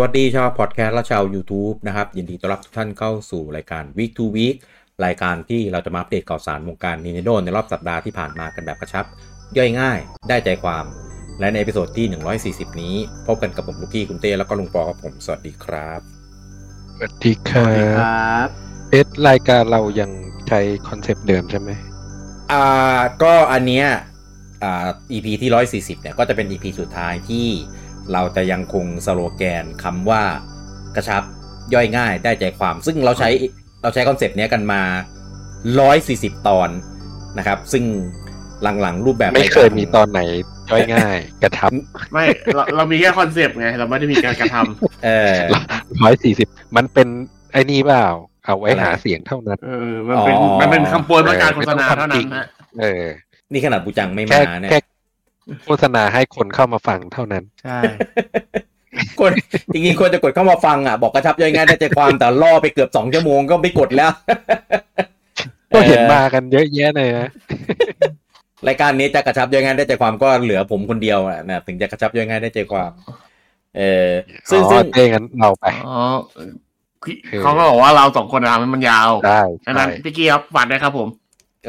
สวัสดีชาวพอดแคสต์และชาว YouTube นะครับ ยินดีต้อนรับทุกท่านเข้าสู่รายการ Week to Week รายการที่เราจะมาอัปเดตข่าวสารวงการ Nintendo ในรอบสัปดาห์ที่ผ่านมากันแบบกระชับ ย่อยง่าย ได้ใจความ และใน episode ที่ 140 นี้ พบกันกับผมลูกกี้คุณเต้แล้วก็ลุงปอกับผม สวัสดีครับสวัสดีครัครับเอ๊ะรายการเรายังใช้คอนเซปต์เดิมใช่ไหมอ่าก็อันเนี้ยอ่า EP ที่ 140 เนี่ยก็จะเป็น EP สุดท้ายที่ เราจะยังคงสโลแกนคำว่ากระชับย่อยง่ายได้ใจความ ซึ่งเราใช้เราใช้คอนเซปต์เนี้ยกันมา 140 ตอนนะครับ ซึ่งหลังๆ รูปแบบไม่เคยมีตอนไหนย่อยง่าย กระชับไม่เราเรามีแค่คอนเซปต์ไง เราไม่ได้มีการกระทเออร้อยสี่สิบมันเป็นไอ้นี่เปล่า เอาไว้อะไรหาเสียงเท่านั้นำเออมันเป็นอ๋อมันเป็นคำโปรยเพื่อการโฆษณาเออเท่าไม่นั้ต้นองทำจริงนะเออ นี่ขนาดบูจังไม่แค่มาเนี่ยแค่ โฆษณาให้คนเข้ามาฟังเท่านั้น ใช่คนจริงๆควรจะกดเข้ามาฟังอะ บอกกระชับย่อยง่ายได้ใจความแต่ล่อไปเกือบสองชั่วโมงก็ไม่กดแล้ว ก็เห็นมากันเยอะแยะเลยนะรายการนี้จะกระชับย่อยง่ายได้ใจความก็เหลือผมคนเดียวอะนะถึงจะกระชับย่อยง่ายได้ใจความ เออซึ่งอ๋อซึ่งเต้งั้นเราไปอ๋อเขาก็บอกว่าเราสองคนทำให้มันยาวได้ดังนั้ใช่นพี่กี้ครับฝากด้วยครับผม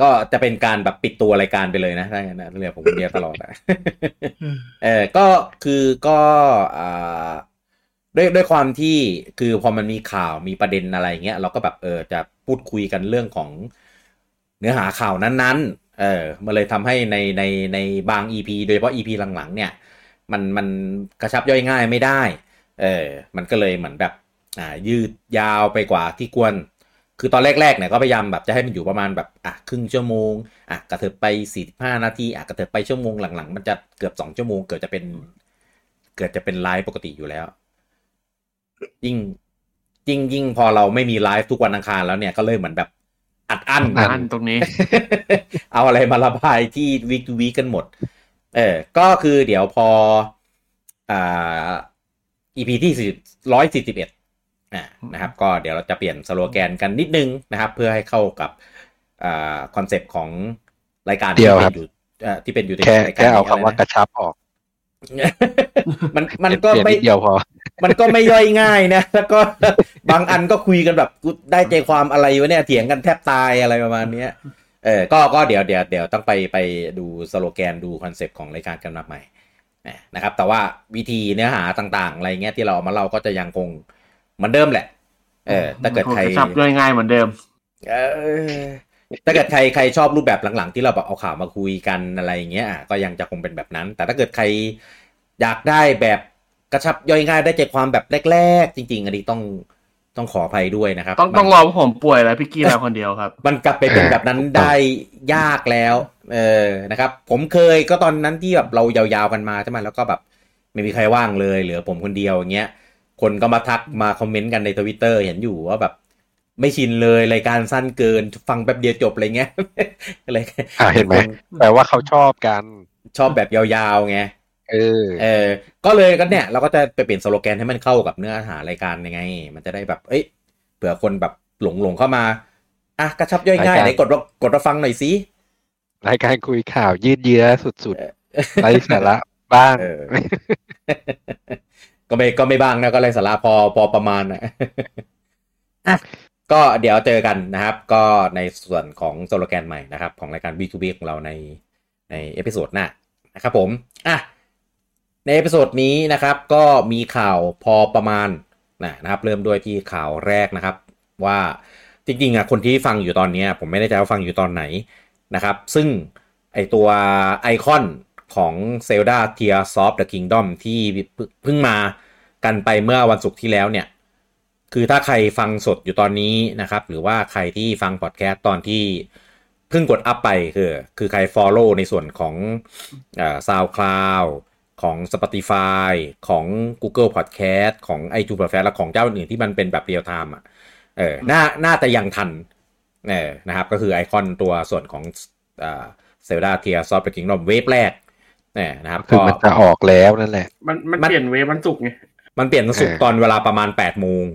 ก็จะเป็นการแบบปิดตัวรายการไปเลยนะถ้าอย่างนั้นนะเหลือผมคนเดียวตลอดอะเออก็คือก็อ่าด้วยด้วยความที่คือพอมันมีข่าวมีประเด็นอะไรเงี้ยเราก็แบบเออจะพูดคุยกันเรื่องของเนื้อหาข่าวนั้นๆ เออมันเลยทำให้ในในในบาง EP โดยเฉพาะ EP หลังๆ เนี่ย มันมันกระชับย่อยง่ายไม่ได้ เออมันก็เลยเหมือนแบบอ่ายืดยาวไปกว่าที่ควร คือตอนแรกๆเนี่ยก็พยายามแบบจะให้มันอยู่ประมาณแบบอะครึ่งชั่วโมงอะกระเถิบไป 45 นาทีอะกระเถิบไปชั่วโมงหลังๆ มันจะเกือบสองชั่วโมง เกิดจะเป็น เกิดจะเป็นไลฟ์ปกติอยู่แล้ว ยิ่งยิ่งยิ่งพอเราไม่มีไลฟ์ทุกวันอังคารแล้วเนี่ยก็เลยเหมือนแบบอัดอั้นอันตรงนี้ เอาอะไรมาระบายที่วีค to วีคกันหมด เออ ก็คือเดี๋ยวพออ่า EP ที่ร้อยสี่สิบเอ็ดอ่า นะครับก็เดี๋ยวเราจะเปลี่ยนสโลแกนกันนิดนึงนะครับ เพื่อให้เข้ากับอ่าคอนเซปต์ของรายการเดี๋ที่ยวเป็ครันบอยู่เอ่อที่เป็นอยู่ในแค่รายการแค่เอานี้คำว่ากระชับออก มันมันก็เปลี่ยนไม่นิดเดียวพอ มันก็ไม่ย่อยง่ายนะ แล้วก็บางอันก็คุยกันแบบกูได้ใจความอะไรวะเนี่ยเถียงกันแทบตายอะไรประมาณเนี้ยเออก็ก็เดี๋ยวเดี๋ยวเดี๋ยวต้องไปไปดูสโลแกนดูคอนเซปต์ของรายการกันมาใหม่นะครับ แต่ว่าวิธีเนื้อหาต่างๆ อะไรเงี้ยที่เราเอามาเล่าก็จะยังคง เหมือนเดิมแหละ เออถ้าเกิดใครกระชับย่อยง่ายเหมือนเดิม เออถ้าเกิดใครใครชอบรูปแบบหลังๆ ที่เราแบบเอาข่าวมาคุยกันอะไรอย่างเงี้ยอะก็ยังจะคงเป็นแบบนั้น แต่ถ้าเกิดใครอยากได้แบบกระชับย่อยง่ายได้ใจความแบบแรก ๆ จริง ๆ อันนี้ต้องต้องขออภัยด้วยนะครับ ต้องต้องรอว่าผมป่วยแล้วพี่กี้แล้วคนเดียวครับ มันกลับไปเป็นแบบนั้นได้ยากแล้ว เออนะครับ ผมเคยก็ตอนนั้นที่แบบเรายาวๆกันมาใช่ไหมแล้วก็แบบไม่มีใครว่างเลยเหลือผมคนเดียวอย่างเงี้ย คนก็มาทักมาคอมเมนต์กันในทวิตเตอร์เห็นอยู่ว่าแบบไม่ชินเลยรายการสั้นเกินฟังแป๊บเดียวจบอะไรเงี้ยอะไรอ่าเห็นไหมแปลว่าเขาชอบกันชอบแบบยาวๆไงเออเออ ก็เลยก็เนี่ย เราก็จะไปเปลี่ยนสโลแกนให้มันเข้ากับเนื้อหารายการยังไง มันจะได้แบบ เอ้ยเผื่อคนแบบหลงหลงๆเข้ามาอะกระชับย่อยง่ายรายการไหนกดว่ากดมาฟังหน่อยสิรายการคุยข่าวยืดเยื้อสุดๆไร้สาระบ้างเออ ก็ไม่ก็ไม่บ้างนะก็เลยสาระพอพอประมาณนะอะก็เดี๋ยวเจอกันนะครับ ก็ในส่วนของสโลแกนใหม่นะครับ ของรายการ B2B ของเราในใน episode หน้านะครับผมอะใน episode นี้นะครับ ก็มีข่าวพอประมาณนะนะครับ เริ่มด้วยที่ข่าวแรกนะครับ ว่าจริงๆอะคนที่ฟังอยู่ตอนเนี้ยผมไม่แน่ใจว่าฟังอยู่ตอนไหนนะครับ ซึ่งไอตัวไอคอน ของ Zelda Tears of the Kingdom ที่เพิ่งมากันไปเมื่อวันศุกร์ที่แล้วเนี่ย คือถ้าใครฟังสดอยู่ตอนนี้นะครับ หรือว่าใครที่ฟังพอดแคสต์ตอนที่เพิ่งกดอัพไปคือคือใคร Follow ในส่วนของอ SoundCloud ของ Spotify ของ Google Podcast ของ iTunes Podcast และของเจ้าอื่นที่มันเป็นแบบ real-time อะเออน่าน่าจะยังทันเออนะครับ ก็คือไอคอนตัวส่วนของอ่า Zelda Tears of the Kingdom wave แรก เนี่ยนะครับคือมันจะออกแล้วนั่นแหละ มันมันมันเปลี่ยน wave วันศุกร์ไงมันเปลี่ยนวันศุกร์เออตอนเวลาประมาณ8ปดโมง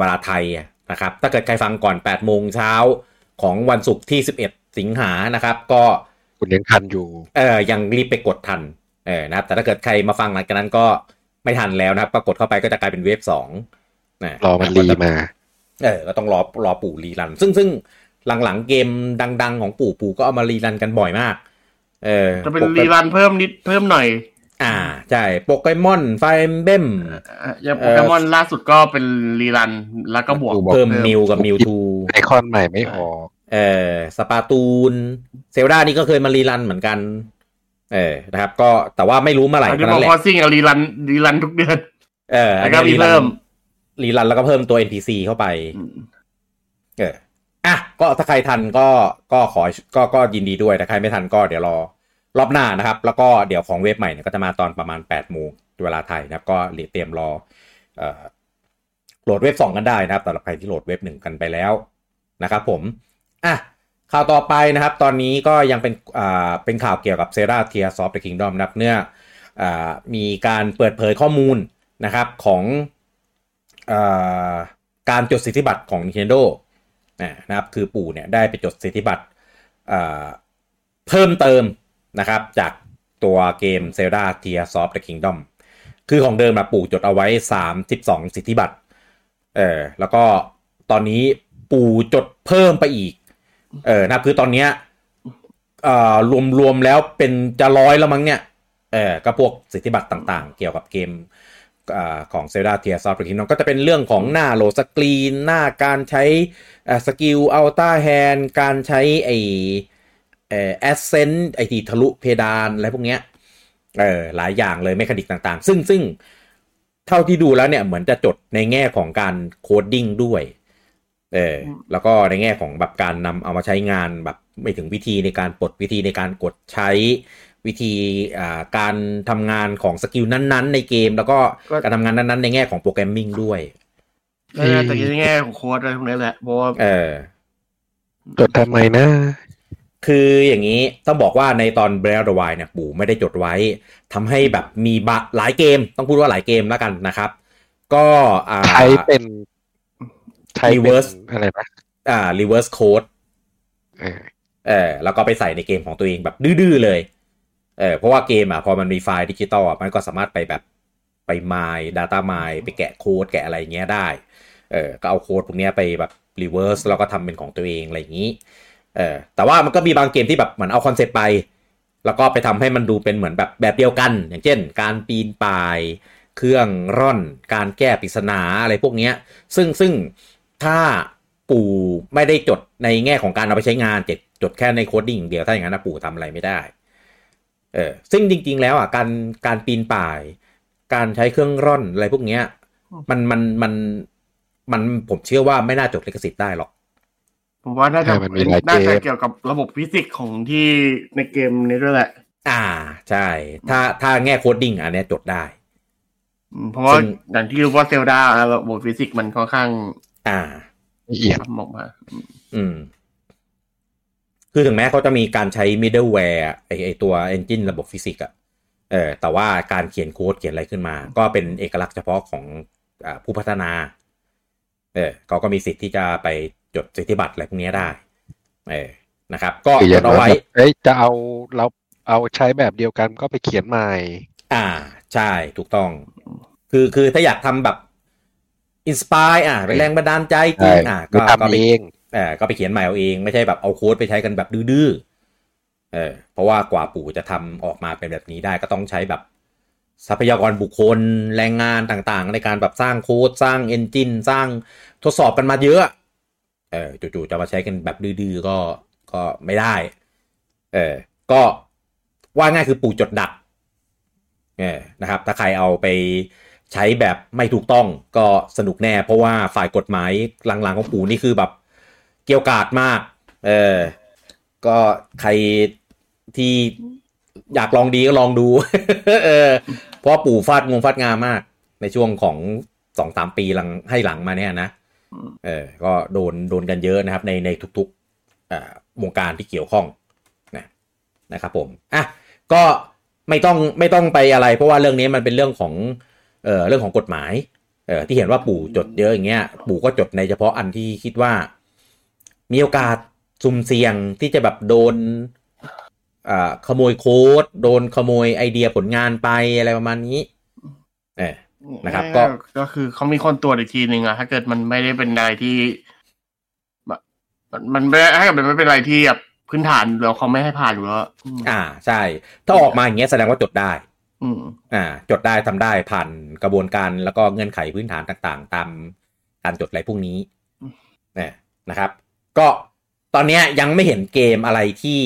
เวลาไทยอะนะครับ ถ้าเกิดใครฟังก่อน8ปดโมงเช้าของวันศุกร์ที่11สิงหานะครับ ก็คุณยังทันอยู่ เออยังรีบไปกดทันเออนะครับ แต่ถ้าเกิดใครมาฟังหลังจากนั้นก็ไม่ทันแล้วนะครับก็กดเข้าไปก็จะกลายเป็นเวฟสองนะรอมันรีมา เออ ก็ต้องรอรอปู่รีรัน ซึ่งซึ่งหลังๆเกมดัง ๆ ของปู่ปู่ก็เอามารีรันกันบ่อยมาก เออจะเป็นโปกรีรันเพิ่มนิดเพิ่มหน่อย อ่าใช่โปเกมอนไฟเบมอะอย่างโปเกมอนล่าสุดก็เป็นรีรันแล้วก็บวกเพิ่มมิวกับมิวทูไอคอนใหม่ไม่ออกเออสปาตูนเซลดานี่ก็เคยมารีรันเหมือนกัน เออนะครับ ก็แต่ว่าไม่รู้เมื่อไหร่อันนี้เท่าบอนั้นแหละกว่าซิ่งรีรันรีรันทุกเดือน เอออันแล้วก็นี้มีเพิ่มรีรันแล้วก็เพิ่มตัว NPC เข้าไปอืมเอออะ ก็ถ้าใครทันก็ก็ขอก็ก็ยินดีด้วยถ้าใครไม่ทันก็เดี๋ยวรอรอบหน้านะครับ แล้วก็เดี๋ยวของเว็บใหม่เนี่ยก็จะมาตอนประมาณ8โมงเวลาไทยนะครับ ก็เตรียมรอโหลดเว็บสองกันได้นะครับสำหรับใครที่โหลดเว็บหนึ่งกันไปแล้วนะครับผมอะข่าวต่อไปนะครับ ตอนนี้ก็ยังเป็นอ่าเป็นข่าวเกี่ยวกับ Zelda Tears of the Kingdom นะครับเนื่ออ่ามีการเปิดเผยข้อมูลนะครับของอ่าการจดสิทธิบัตรของ Nintendo นะครับคือปู่เนี่ยได้ไปจดสิทธิบัตรเพิ่มเติมนะครับจากตัวเกม Zelda Tears of the Kingdom คือของเดิมอะปู่จดเอาไว้ 32 สิทธิบัตรเออแล้วก็ตอนนี้ปู่จดเพิ่มไปอีก เออนะคือตอนเนี้ยเอ่อรวมๆแล้วเป็นจะร้อยแล้วมั้งเนี่ยเออก็พวกสิทธิบัตรต่างๆ เกี่ยวกับเกม ของ Zelda Tears of the Kingdom ก็จะเป็นเรื่องของหน้าโหลดสกรีน หน้าการใช้อ่าสกิล Ultrahand การใช้ไอเอ่อ Ascend ไอที่ทะลุเพดานอะไรพวกเนี้ยเออหลายอย่างเลย mechanic ต่างๆ ซึ่งซึ่งเท่าที่ดูแล้วเนี่ยเหมือนจะจดในแง่ของการ coding ด้วยเออแล้วก็ในแง่ของแบบการนำเอามาใช้งานแบบหมายถึงวิธีในการปลดวิธีในการกดใช้ วิธีอ่าการทำงานของสกิลนั้นๆ ในเกม แล้วก็ก็การทำงานนั้นๆ ในแง่ของ programming ด้วยก็น่าจะในแง่ของโค้ดอะไรพวกนี้แหละเพราะว่าเออจดทำไมนะ คืออย่างนี้ต้องบอกว่าในตอน Breath of the Wild เนี่ยปู่ไม่ได้จดไว้ทำให้แบบมีบะหลายเกม ต้องพูดว่าหลายเกมแล้วกันนะครับ ก็อ่าใช้เป็นใช้เป็น Reverse อะไรนะอ่า reverse code เออเออแล้วก็ไปใส่ในเกมของตัวเองแบบดื้อๆเลย เออเพราะว่าเกมอะพอมันมีไฟล์ดิจิตอลอะมันก็สามารถไปแบบไป mine data mine ไปแกะโค้ดแกะอะไรอย่างเงี้ยได้เออก็เอาโค้ดพวกเนี้ยไปแบบ reverse แล้วก็ทำเป็นของตัวเองอะไรอย่างนี้เออแต่ว่ามันก็มีบางเกมที่แบบเหมือนเอา concept ไป แล้วก็ไปทำให้มันดูเป็นเหมือนแบบแบบเดียวกัน อย่างเช่น การปีนป่าย เครื่องร่อน การแก้ปริศนาอะไรพวกเนี้ยซึ่งซึ่งถ้าปู่ไม่ได้จดในแง่ของการเอาไปใช้งานจดจดแค่ใน coding อย่างเดียวถ้าอย่างนั้นนะปู่ทำอะไรไม่ได้ เออซึ่งจริง ๆ แล้วอะการการปีนป่าย การใช้เครื่องร่อนอะไรพวกเนี้ย มันมันมันมันผมเชื่อว่าไม่น่าจดลิขสิทธิ์ได้หรอก ผมว่าน่าจะใช่มันมีหลายเกมน่าจะเกี่ยวกับระบบฟิสิกส์ของที่ในเกมนี้ด้วยแหละ อ่าใช่ ถ้าถ้าแง่ coding อันเนี้ยจดได้อืมเพราะว่าซึ่งอย่างที่รู้ว่าเซลดาระบบฟิสิกส์มันค่อนข้าง อ่าละเอียดทำออกมาอืม คือถึงแม้เขาจะมีการใช้ middleware ไอไอตัว engine ระบบฟิสิกส์อะเออแต่ว่าการเขียนโค้ดเขียนอะไรขึ้นมา ก็เป็นเอกลักษณ์เฉพาะของอาผู้พัฒนาเออเขาก็มีสิทธิ์ที่จะไปจดสิทธิบัตรอะไรพวกนี้ได้เออนะครับ ก็คืออจย่าดงเอาน้อยไว้แบบเอ้ยจะเอาเราเอาใช้แบบเดียวกันก็ไปเขียนใหม่ อ่า ใช่ถูกต้อง คือคือถ้าอยากทำแบบ inspire อะเป็นแรงบันดาลใจจริงใช่อะก็ก็ก็ทำไปเองเออก็ไปเขียนใหม่เอาเองไม่ใช่แบบเอาโค้ดไปใช้กันแบบดื้อเออเพราะว่ากว่าปู่จะทำออกมาเป็นแบบนี้ได้ก็ต้องใช้แบบทรัพยากรบุคคลแรงงานต่างๆ ในการแบบสร้างโค้ดสร้างเอนจินสร้างทดสอบกันมาเยอะเออจู่ๆจะมาใช้กันแบบดื้อๆก็ก็ไม่ได้ เออก็ว่าง่ายคือปู่จดดักเออนะครับ ถ้าใครเอาไปใช้แบบไม่ถูกต้องก็สนุกแน่ เพราะว่าฝ่ายกฎหมายหลังๆของปู่นี่คือแบบ เกี่ยวกาดมาก เออ ก็ใครที่อยากลองดีก็ลองดู เออเพราะปู่ฟาดงงฟาดงามาก ในช่วงของสองสามปีหลังให้หลังมาเนี่ยนะ เออ ก็โดนโดนกันเยอะนะครับ ในในทุกๆวงการที่เกี่ยวข้องนะนะครับผม อะ ก็ไม่ต้องไม่ต้องไปอะไร เพราะว่าเรื่องนี้มันเป็นเรื่องของเออเรื่องของกฎหมาย เออที่เห็นว่าปู่จดเยอะอย่างเงี้ย ปู่ก็จดในเฉพาะอันที่คิดว่า มีโอกาสสุ่มเสี่ยงที่จะแบบโดนอ่าขโมยโค้ด โดนขโมยไอเดียผลงานไปอะไรประมาณนี้ เออนะครับก็ก็ก็คือเขามีคนตรวจอีกทีหนึ่งอะถ้าเกิดมันไม่ได้เป็นอะไรที่แบบมันมันไม่ถ้าเกิดมันไม่เป็นอะไรที่แบบพื้นฐานแล้วเขาไม่ให้ผ่านอยู่แล้วอืมอ่า ใช่ ถ้าออกมาอย่างเงี้ยแสดงว่าจดได้ อืมอ่า จดได้ทำได้ผ่านกระบวนการแล้วก็เงื่อนไขพื้นฐานต่าง ๆ ตามการจดอะไรพวกนี้เนี่ยนะครับ ก็ตอนเนี้ยยังไม่เห็นเกมอะไรที่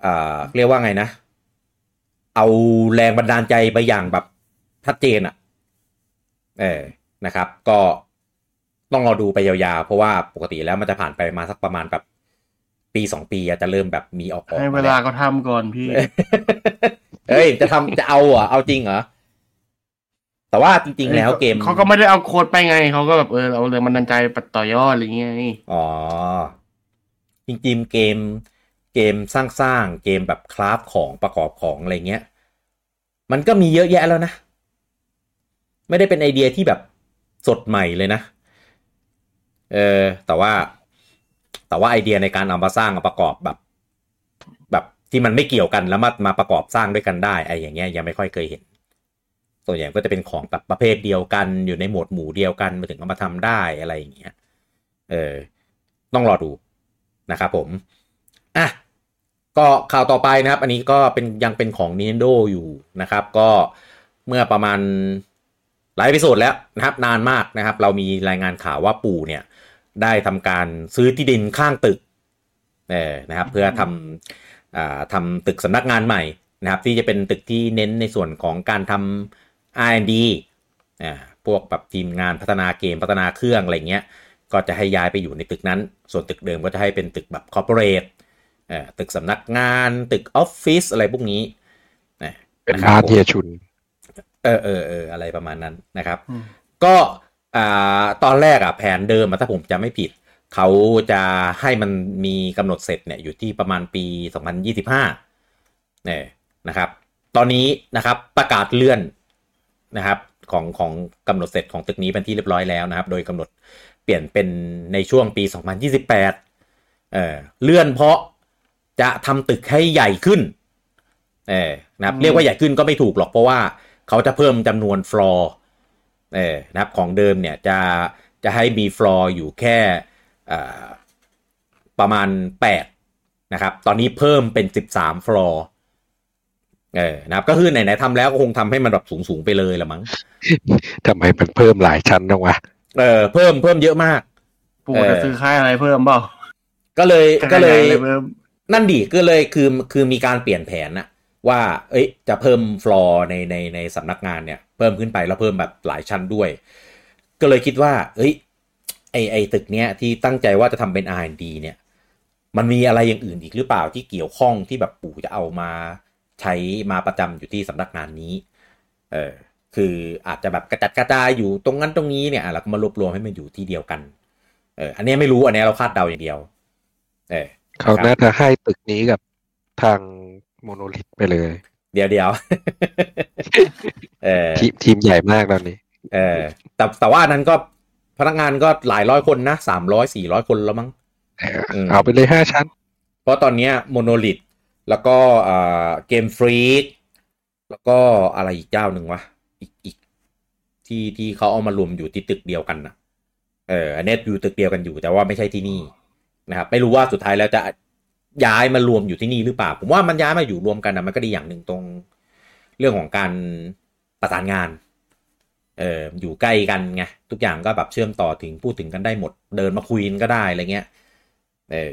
เอ่อเรียกว่าไงนะ เอาแรงบันดาลใจไปอย่างแบบชัดเจนอะ่ะเออนะครับ ก็ต้องรอดูไปยาวๆ เพราะว่าปกติแล้วมันจะผ่านไปมาสักประมาณแบบปีสองปีอาจจะเริ่มแบบมีออกออกให้เวมาลาแล้วเขาทำก่อนพี่ เฮ้ย จะทำจะเอาเหรอเอาจริงเหรอ แต่ว่าจริง ๆ แล้วเกมเขาก็ไม่ได้เอาโค้ดไปไงเขาก็แบบเออเอาเรื่องมันดันใจปัดต่อยอดอะไรเงี้ยอ๋อจริงๆเกมเกมสร้างๆเกมแบบคราฟของประกอบของอะไรเงี้ย มันก็มีเยอะแยะแล้วนะ ไม่ได้เป็นไอเดียที่แบบสดใหม่เลยนะ เออแต่ว่า แต่ว่าไอเดียในการเอามาสร้างเอาประกอบแบบ แบบที่มันไม่เกี่ยวกันแล้วมามาประกอบสร้างด้วยกันได้ไออย่างเงี้ยยังไม่ค่อยเคยเห็น ส่วนใหญ่ก็จะเป็นของแบบประเภทเดียวกันอยู่ในหมวดหมู่เดียวกันมาถึงเอามาทำได้อะไรอย่างเงี้ยเออต้องรอดูนะครับผมอะก็ข่าวต่อไปนะครับ อันนี้ก็เป็นยังเป็นของ Nintendo อยู่นะครับ ก็เมื่อประมาณหลายพิโซดแล้วนะครับ นานมากนะครับ เรามีรายงานข่าวว่าปู่เนี่ย ได้ทำการซื้อที่ดินข้างตึกเออนะครับ เพื่อทำอ่าทำตึกสำนักงานใหม่นะครับ ที่จะเป็นตึกที่เน้นในส่วนของการทำ R&D อ่าพวกแบบทีมงานพัฒนาเกมพัฒนาเครื่องอะไรเงี้ยก็จะให้ย้ายไปอยู่ในตึกนั้น ส่วนตึกเดิมก็จะให้เป็นตึกแบบคอร์ปอเรทตึกสำนักงานตึกออฟฟิศอะไรพวกนี้ะเป็นนะครับบ้านผมเฮียชุน เออเออเอออะไรประมาณนั้นนะครับอืมก็อ่าตอนแรกอะแผนเดิมอะถ้าผมจำไม่ผิด เขาจะให้มันมีกำหนดเสร็จเนี่ยอยู่ที่ประมาณปี 2025เนี่ยนะครับ ตอนนี้นะครับประกาศเลื่อน นะครับของของกำหนดเสร็จของตึกนี้เป็นที่เรียบร้อยแล้วนะครับ โดยกำหนดเปลี่ยนเป็นในช่วงปี 2028เออเลื่อนเพราะจะทำตึกให้ใหญ่ขึ้นเออนะครับอืมเรียกว่าใหญ่ขึ้นก็ไม่ถูกหรอกเพราะว่าเขาจะเพิ่มจำนวนฟลอร์เออนะครับของเดิมเนี่ยจะจะให้มีฟลอร์อยู่แค่อ่าประมาณ 8 นะครับ ตอนนี้เพิ่มเป็น 13 ฟลอร์ เออนะครับก็คือไหนๆทำแล้วก็คงทำให้มันแบบสูงๆไปเลยละมั้งทำไมมันเพิ่มหลายชั้นจังวะเออเพิ่มเพิ่มเยอะมากปู่เออจะซื้อค่ายอะไรเพิ่มเปล่าก็เลยก็เลยขนาดไหนเพิ่มนั่นดิก็เลยคือคือมีการเปลี่ยนแผนนะว่า เอ้ย จะเพิ่มฟลอร์ในในในสำนักงานเนี่ย เพิ่มขึ้นไปแล้วเพิ่มแบบหลายชั้นด้วย ก็เลยคิดว่า เอ้ย ไอไอตึกเนี้ยที่ตั้งใจว่าจะทำเป็น R&D เนี่ย มันมีอะไรอย่างอื่นอีกหรือเปล่าที่เกี่ยวข้องที่แบบปู่จะเอามา ใช้มาประจำอยู่ที่สำนักงานนี้ เออคืออาจจะแบบกระจัดกระจายอยู่ตรงนั้นตรงนี้เนี่ยอะเราก็มารวบรวมให้มันอยู่ที่เดียวกัน เอออันเนี้ยไม่รู้อันเนี้ยเราคาดเดาอย่างเดียว เออเขาน่าจะให้ตึกนี้กับทางโมโนลิทไปเลย เดี๋ยวเดี๋ยวเออทีมทีมใหญ่มากตอนนี้ เออ แต่แต่ว่าอันนั้นก็พนักงานก็หลายร้อยคนนะสามร้อยสี่ร้อยคนแล้วมั้งเอออืมเอาไปเลยห้าชั้น เพราะตอนเนี้ยโมโนลิท แล้วก็อ่าเกมฟรีกแล้วก็อะไรอีกเจ้าหนึ่งวะอีกอีกที่ที่เขาเอามารวมอยู่ที่ตึกเดียวกันนะเอออันนี้อยู่ตึกเดียวกันอยู่ แต่ว่าไม่ใช่ที่นี่นะครับไม่รู้ว่าสุดท้ายแล้วจะย้ายมารวมอยู่ที่นี่หรือเปล่า ผมว่ามันย้ายมาอยู่รวมกันนะมันก็ดีอย่างหนึ่งตรงเรื่องของการประสานงาน เอออยู่ใกล้กันไงทุกอย่างก็แบบเชื่อมต่อถึงพูดถึงกันได้หมด เดินมาคุยกันก็ได้อะไรเงี้ย เออ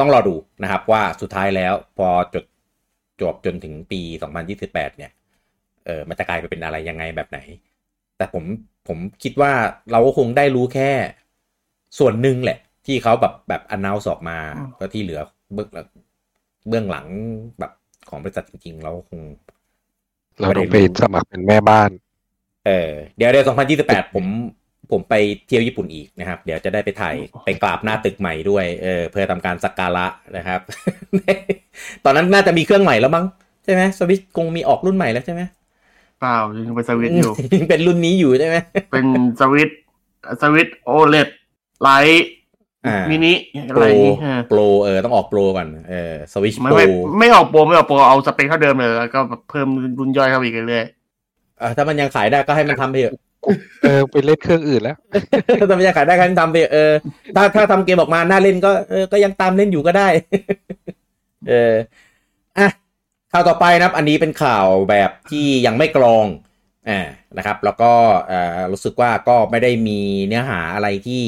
ต้องรอดูนะครับว่าสุดท้ายแล้วพอจดจบจนถึงปี 2028 เนี่ย เออมันจะกลายไปเป็นอะไรยังไงแบบไหน แต่ผมผมคิดว่าเราก็คงได้รู้แค่ส่วนหนึ่งแหละ ที่เขาแบบแบบอนาวออกมาอืมก็ที่เหลือเบื้องเบื้องหลังแบบของบริษัทจริงๆ เราก็คง เราต้องไปสมัครเป็นแม่บ้าน เออ เดี๋ยวเดี๋ยว2028 ผม ผมไปเที่ยวญี่ปุ่นอีกนะครับ เดี๋ยวจะได้ไปถ่ายไปกราบหน้าตึกใหม่ด้วยเออเพื่อทำการสักการะนะครับ ตอนนั้นน่าจะมีเครื่องใหม่แล้วมั้งใช่ไหมสวิตคงมีออกรุ่นใหม่แล้วใช่ไหมเปล่ายังเป็นสวิตช์อยู่ยังเป็นรุ่นนี้อยู่ใช่ไหมเป็นสวิตช์สวิตโอเลดไลท์อ่ามินิอะโปไรรอย่างงี้ฮะโปรเออต้องออกโปรก่อนเออสวิตไม่โปรไม่ไม่ออกโปรไม่ออกโปรเอาสเปคเท่าเดิมเลยแล้วก็แบบเพิ่มรุ่นย่อยเข้าไปอีกเรื่อยเออถ้ามันยังขายได้ก็ให้มันทำไปเถอะ เออไปเล่นเครื่องอื่นแล้วถ้ามันยังขายได้กันทำไปเออถ้าถ้าทำเกมออกมาหน่าเล่นก็เออก็ยังตามเล่นอยู่ก็ได้ เอออะข่าวต่อไปนะครับ อันนี้เป็นข่าวแบบที่ยังไม่กรองอ่านะครับ แล้วก็เอ่อรู้สึกว่าก็ไม่ได้มีเนื้อหาอะไรที่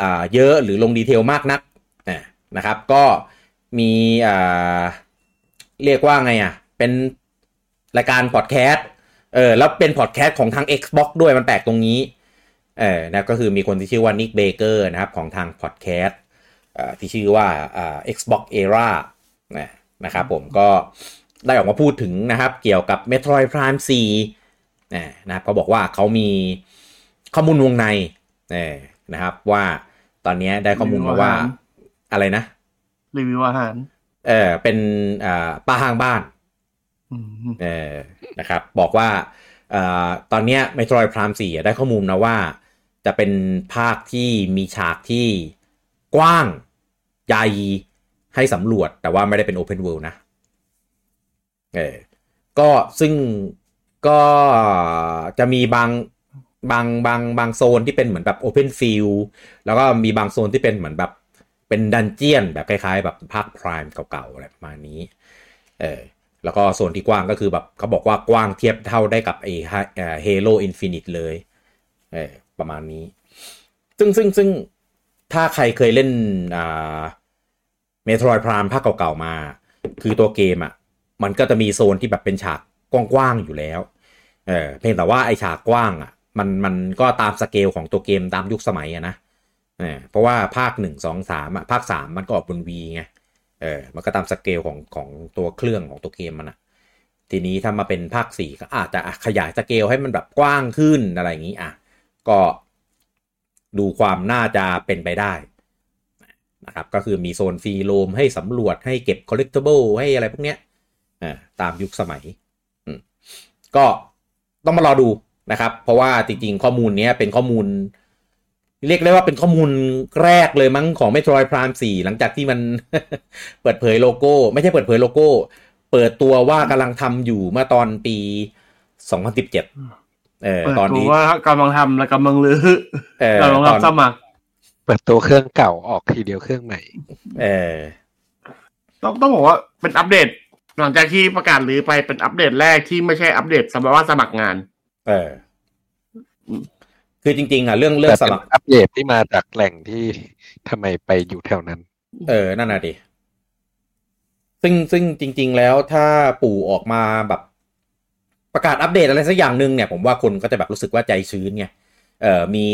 อ่าเยอะหรือลง detail มากนักอ่านะครับ ก็มีอ่าเรียกว่าไงอะ เป็นรายการพอดแคสต์ เออแล้วเป็นพอดแคสต์ของทาง Xbox ด้วยมันแปลกตรงนี้เออนะก็คือมีคนที่ชื่อว่า Nick Baker นะครับของทางพอดแคสต์ที่ชื่อว่าอ่า Xbox Era นะนะครับผมก็ได้ออกมาพูดถึงนะครับเกี่ยวกับ Metroid Prime 4นะนะครับเขาบอกว่าเขามีข้อมูลวงในเออนะครับว่าตอนนี้ได้ข้อมูลมาว่าอะไรนะ รีวิวอาหาร เออเป็นอ่าป้าห้างบ้านอืม เออนะครับ บอกว่าอตอนนี้ Metroid Prime 4 ได้ข้อมูลนะว่า จะเป็นภาคที่มีฉากที่กว้างใหญ่ให้สำรวจ แต่ว่าไม่ได้เป็น Open World นะเออก็ซึ่งก็จะมีบางบางบางบางโซนที่เป็นเหมือนแบบ Open Field แล้วก็มีบางโซนที่เป็นเหมือนแบบเป็น dungeon แบบคล้ายๆ แบบภาค Prime เก่าๆอะไรประมาณนี้ เออ แล้วก็โซนที่กว้างก็คือแบบเขาบอกว่ากว้างเทียบเท่าได้กับไอ้เฮโ o อินฟินิตเลยเออประมาณนี้ ซึ่งซึ่งซึ่งถ้าใครเคยเล่นอ่าเมโทรยพรามภาคเก่าๆมา คือตัวเกมอะ่ะ มันก็จะมีโซนที่แบบเป็นฉากกว้างๆอยู่แล้วเออเพียงแต่ว่าไอฉากกว้างอะ่ะมันมันก็ตามสเกลของตัวเกมตามยุคสมัยอะนะเออเพราะว่าภาคหนึ่งสองสามอะภาคสามมันก็ออกบนวีไง เออมันก็ตามสเกลของของตัวเครื่องของตัวเกมมันอะทีนี้ถ้ามาเป็นภาคสี่ก็อาจจะขยายสเกลให้มันแบบกว้างขึ้นอะไรอย่างนี้อะก็ดูความน่าจะเป็นไปได้นะครับก็คือมีโซนฟรีโลมให้สำรวจให้เก็บ collectible ให้อะไรพวกเนี้ยอ่าตามยุคสมัยอืมก็ต้องมารอดูนะครับ เพราะว่าจริงๆ ข้อมูลเนี้ยเป็นข้อมูล เรียกได้ว่าเป็นข้อมูลแรกเลยมั้งของ Metroid Prime 4 หลังจากที่มันเปิดเผยโลโก้ ไม่ใช่เปิดเผยโลโก้ เปิดตัวว่ากำลังทำอยู่เมื่อตอนปี 2017 เออเปิดตอนตัวนี้ว่ากำลังทำและกำลังลือเออกำลังตรัอบนสมัคร เปิดตัวเครื่องเก่าออกทีเดียวเครื่องใหม่ เออ ต้องต้องบอกว่าเป็นอัปเดต หลังจากที่ประกาศลือไปเป็นอัปเดตแรกที่ไม่ใช่อัปเดตสำหรับว่าสมัครงาน เออ คือจริงๆอะเรื่องเรื่องแต่สเป็นมัครอัปเดตที่มาจากแหล่งที่ทำไมไปอยู่แถวนั้น เออนั่นน่ะดิซึ่งซึ่งจริง ๆ แล้วถ้าปู่ออกมาแบบประกาศอัปเดตอะไรสักอย่างหนึ่งเนี่ยผมว่าคนก็จะแบบรู้สึกว่าใจชื้นไงเออมี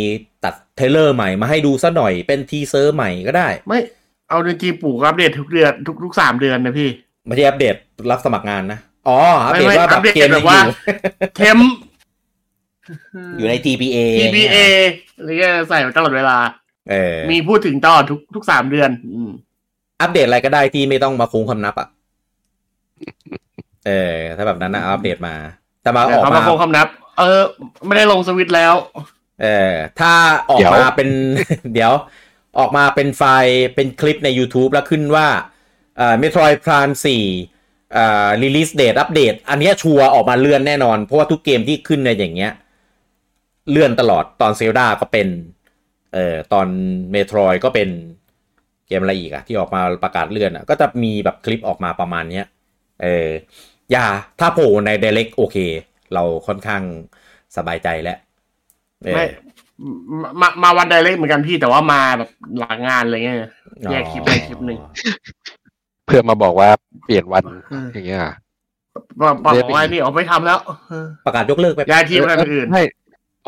ตัด trailer ใหม่มาให้ดูซะหน่อยเป็น teaser ใหม่ก็ได้ ไม่ เอาจริงๆปู่ก็อัปเดตทุกเดือนทุกทุกสามเดือนนะพี่ไม่ใช่อัปเดตรับสมัครงานนะอ๋ออัปเดตไม่ไม่ว่าแบบอัปเดตเกมแบยังบอว่าอยู่ทีม อยู่ใน TPA TBA อะไรเงี้ยใส่ตลอดเวลา เออ มีพูดถึงตลอดทุกทุกสามเดือน อืมอัปเดตอะไรก็ได้ที่ไม่ต้องมาโค้งคำนับอะ เออ ถ้าแบบนั้นนะเอาอัปเดตมา แต่มาแต่ออกเขามามาโคงคำนับ เออ ไม่ได้ลงสวิตช์แล้ว เออ ถ้าออกเดี๋ยวมาเป็น เดี๋ยว ออกมาเป็นไฟล์เป็นคลิปใน YouTube แล้วขึ้นว่า เอ่อ Metroid Prime 4อ่า release date update อันเนี้ยชัวร์ออกมาเลื่อนแน่นอน เพราะว่าทุกเกมที่ขึ้นในอย่างเงี้ย เลื่อนตลอดตอนเซลดาก็เป็น เอ่อตอนเมโทรยก็เป็นเกมอะไรอีกอะที่ออกมาประกาศเลื่อนอะก็จะมีแบบคลิปออกมาประมาณเนี้ยเอออย่าถ้าโผล่ใน Direct โอเค เราค่อนข้างสบายใจแล้วเออไม่มามามาวันไดเรกเหมือนกันพี่แต่ว่ามาแบบหลังงานอะไรเงี้ยแยกคลิปไปคลิปหนึ่งเพื่อมาบอกว่าเปลี่ยนวันอืมอย่างเงี้ยบอกบอกว่านี่ออกไม่ทำแล้วเออประกาศยกเลิกไปย้ายทีมไปคนอื่นให้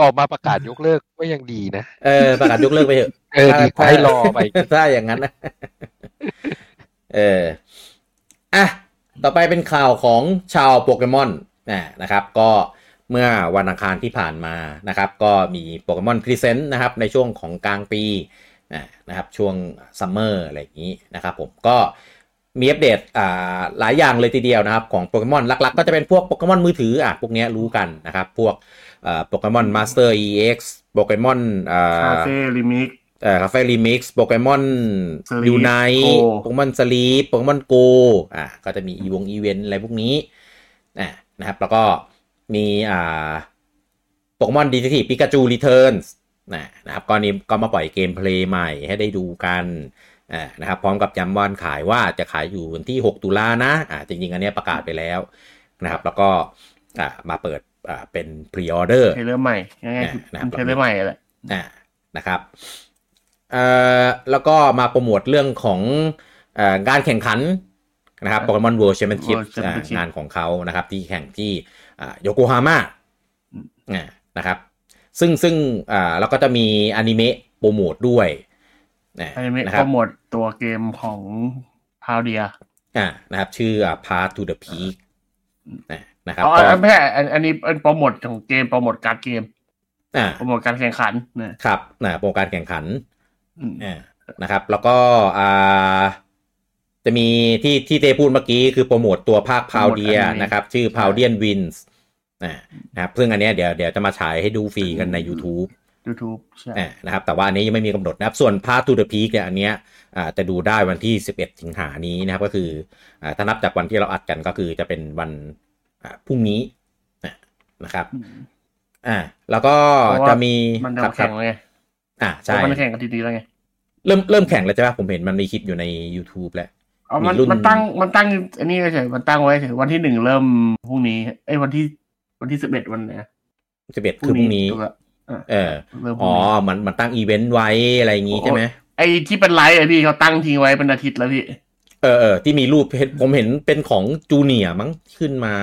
ออกมาประกาศยกเลิกก็ยังดีนะ เออ ประกาศยกเลิกไปเถอะเออดีกว่าให้รอไปถ้าอย่างนั้นนะเอออะต่อไปเป็นข่าวของชาวโปเกมอนนะครับ ก็เมื่อวันอังคารที่ผ่านมานะครับ ก็มี Pokémon Presents นะครับ ในช่วงของกลางปีนะครับช่วง summer อะไรอย่างนี้นะครับผมก็ มีอัปเดตอ่าหลายอย่างเลยทีเดียวนะครับ ของโปเกมอนหลักๆ ก็จะเป็นพวกโปเกมอนมือถืออะพวกเนี้ยรู้กันนะครับ พวกโปเกมอนมาสเตอร์ EX โปเกมอนอ่าคาเฟ่ลิมิกเอ่อ Café ReMix โปเกมอน Sleep Unite Go Pokémon Sleep Pokémon Go อะก็จะมีอีวงอีเวนต์อะไรพวกนี้อะนะครับ แล้วก็มีอ่าโปเกมอน Detective Pikachu Returns นะนะครับก็นี้ก็มาปล่อย gameplay ใหม่ให้ได้ดูกันอ่า นะครับพร้อมกับย้ำวันขายว่าจะขายอยู่วันที่ 6 ตุลานะอ่าจริงๆ อันเนี้ยประกาศไปแล้วนะครับแล้วก็อ่ามาเปิดอ่าเป็น pre-order trailer ใหม่ง่ายนะครับๆเทรลเลอร์ใหม่แหละอ่านะครับเอ่อแล้วก็มาโปรโมทเรื่องของเอ่อการแข่งขันนะครับโปเกมอน World Championship World Championship งานของเขานะครับ ที่แข่งที่โยโกฮาม่าอืมอ่านะครับ ซึ่งซึ่งอ่าแล้วก็จะมีอนิเมะโปรโมทด้วยนะ อันนี้นะคโปรับรโมทตัวเกมของพาวเดียอ่านะครับ ชื่ออ่า Path to the Peak นะนะครับอ๋อก็อันไม่ใช่อันอันนี้เป็นโปรโมทของเกมโปรโมทการดเกมอ่าโปรโมทการแข่งขันนะครับนะโปรการแข่งขันอืมอ่านะครับ แล้วก็อ่าจะมีที่ที่เตพูดเมื่อกี้คือโปรโมทตัวภาคพาวเดียนะครับ ชื่อ p a u d i a n Wins นะครับซึ่งอันเนี้ยเดี๋ยวเดี๋ยวจะมาฉายให้ดูฟรีกันใน YouTube ยูทูบใช่อ่านะครับ แต่ว่าอันนี้ยังไม่มีกำหนดนะครับ ส่วน Path to the Peak เนี่ยอันเนี้ยอ่าจะดูได้วันที่ 11 สิงหานี้นะครับ ก็คืออ่าถ้านับจากวันที่เราอัดกันก็คือจะเป็นวันอ่าพรุ่งนี้นะนะครับอืมอ่า แล้วก็เพราะว่าจะมีมันครับจะแข่งแล้วไงอ่าเพใช่ราะมันแข่งกันทีๆแล้วไง เริ่มเริ่มแข่งแล้วใช่ปะผมเห็นมันมีคลิปอยู่ใน YouTube แล้วอ๋อมันมีรุ่นมันตั้งมันตั้งอันนี้เฉยมันตั้งไว้เฉยวันที่หนึ่งเริ่มพรุ่งนี้เอ้ยวันที่วันที่สิบเอ็ดวันไหน11คือพรุ่งนี้ถูกละอะ เออเริ่มพอ๋รุ่องนี้มันมันตั้งอีเวนต์ไว้อะไรอย่างงี้ใช่ไหมไอ้ที่เป็นไลฟ์อะพี่เขาตั้งทิ้งไว้เป็นอาทิตย์แล้วพี่ เออเออที่มีรูปเห็นผมเห็นเป็นของจูเนียร์มั้งขึ้นมา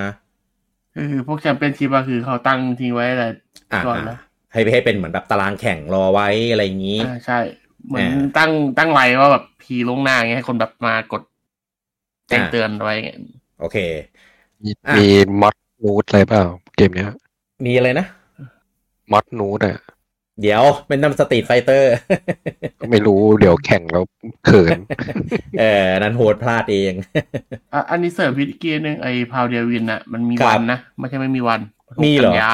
คือพวกแชมเปี้ยนชิพอะคือเขาตั้งทิ้งไว้แต่อ่าก่อนแล้วให้ให้เป็นเหมือนแบบตารางแข่งรอไว้อะไรอย่างนี้อ่าใช่ เหมือนอ่าตั้งตั้งไลน์ว่าแบบพีลงหน้าไงให้คนแบบมากดแจ้งอ่าเตือนไว้ไงโอเค มีอะมีมอดนูดอะไรเปล่าเกมเนี้ย มีอะไรนะ มอดนูดอะเดี๋ยวเป็นน้ำสตรีทไฟเตอร์ก็ไม่รู้เดี๋ยวแข่งแล้วเขิน เออ นั้นโหดพลาดเองอะอันนี้เสริมพิธีกี้นึงไอ้พาวเดียวินอะมันมีครับวันนะ ไม่ใช่ไม่มีวัน มีเหรอกันยา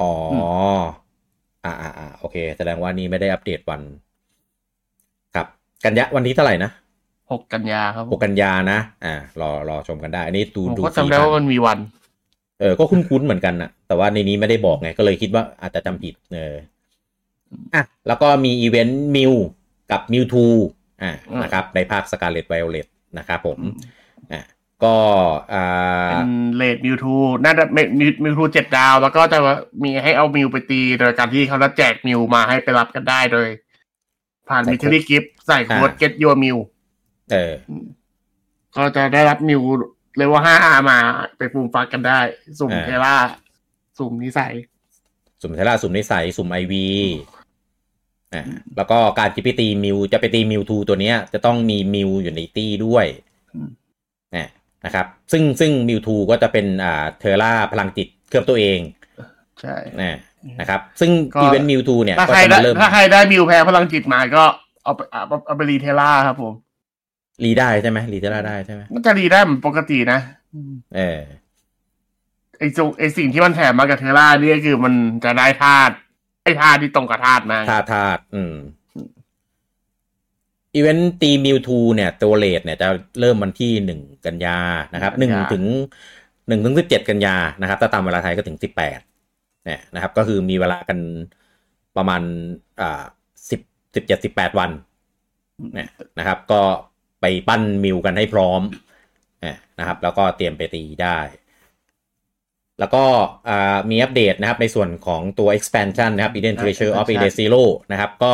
อ๋ออมอ่าอ่าอ่าโอเค แสดงว่านี่ไม่ได้อัปเดตวัน ครับ กันยะวันที่เท่าไหร่นะหกกันยาครับหกกันยานะ อ่ารอรอชมกันได้ อันนี้ดูผมดูก็ฟรีจำได้ทางว่ามันมีวัน เออก็คุ้นๆเหมือนกันนะแต่ว่าในนี้ไม่ได้บอกไง ก็เลยคิดว่าอาจจะจำผิด เอออะแล้วก็มีอีเวนต์มิวกับมิวทูอ่าอืมนะครับ ในภาคสกาเลตไวโอเลตนะครับผมอะก็อ่าเป็นเลดมิวทูน่าจะมิวมิวทูเจ็ดดาว แล้วก็จะมีให้เอามิวไปตีโดยการที่เขาจะแจกมิวมาให้ไปรับกันได้โดย ผ่านใส่ Mystery Gift ใส่โค้ดอ่า GETY0URMEW เออ ก็จะได้รับมิว เลเวลห้ามาไปฟูมฟักกันได้ สุ่มอ่า Tera สุ่มนิสัย สุ่ม Tera สุ่มนิสัย สุ่ม IV อ่าแล้วก็การที่ไปตีมิว จะไปตีมิวทูตัวเนี้ย จะต้องมีมิวอยู่ในตี้ด้วยอืมอ่านะครับ ซึ่งซึ่งมิวทูก็จะเป็นอ่า Tera พลังจิตเคลือบตัวเอง ใช่นะนะครับ ซึ่งก็อีเวนต์มิวทูเนี่ยถ้าก็ใครจะได้มาเริ่มถ้าใครได้มิวแพ้พลังจิตมาก็เอาไปเอาเอาไป re Tera ครับผม re ได้ใช่ไหม re Tera ได้ใช่ไหมมันจะ re ได้เหมือนปกตินะเออไอ้จงไอ้สิ่งที่มันแถมมากับ Tera นี่ก็คือมันจะได้ธาตุไอ้ธาตุที่ตรงกับธาตุมาธาตุธาตุอืมอีเวนต์ตีมิวทูเนี่ย ตัวเลทเนี่ยจะเริ่มวันที่หนึ่งกันยานะครับหนึ่งถึงหนึ่งถึงสิบเจ็ดกันยานะครับ ถ้าตามเวลาไทยก็ถึงสิบแปดเนี่ยนะครับ ก็คือมีเวลากันประมาณอ่าสิบสิบเจ็ดสิบแปดวันเนี่ยนะครับ ก็ ไปปั้นมิวกันให้พร้อมเนี่ยนะครับ แล้วก็เตรียมไปตีได้ แล้วก็อ่ามีอัปเดตนะครับในส่วนของตัว expansion นะครับ Eden Treasure of Eden Zero นะครับ ก็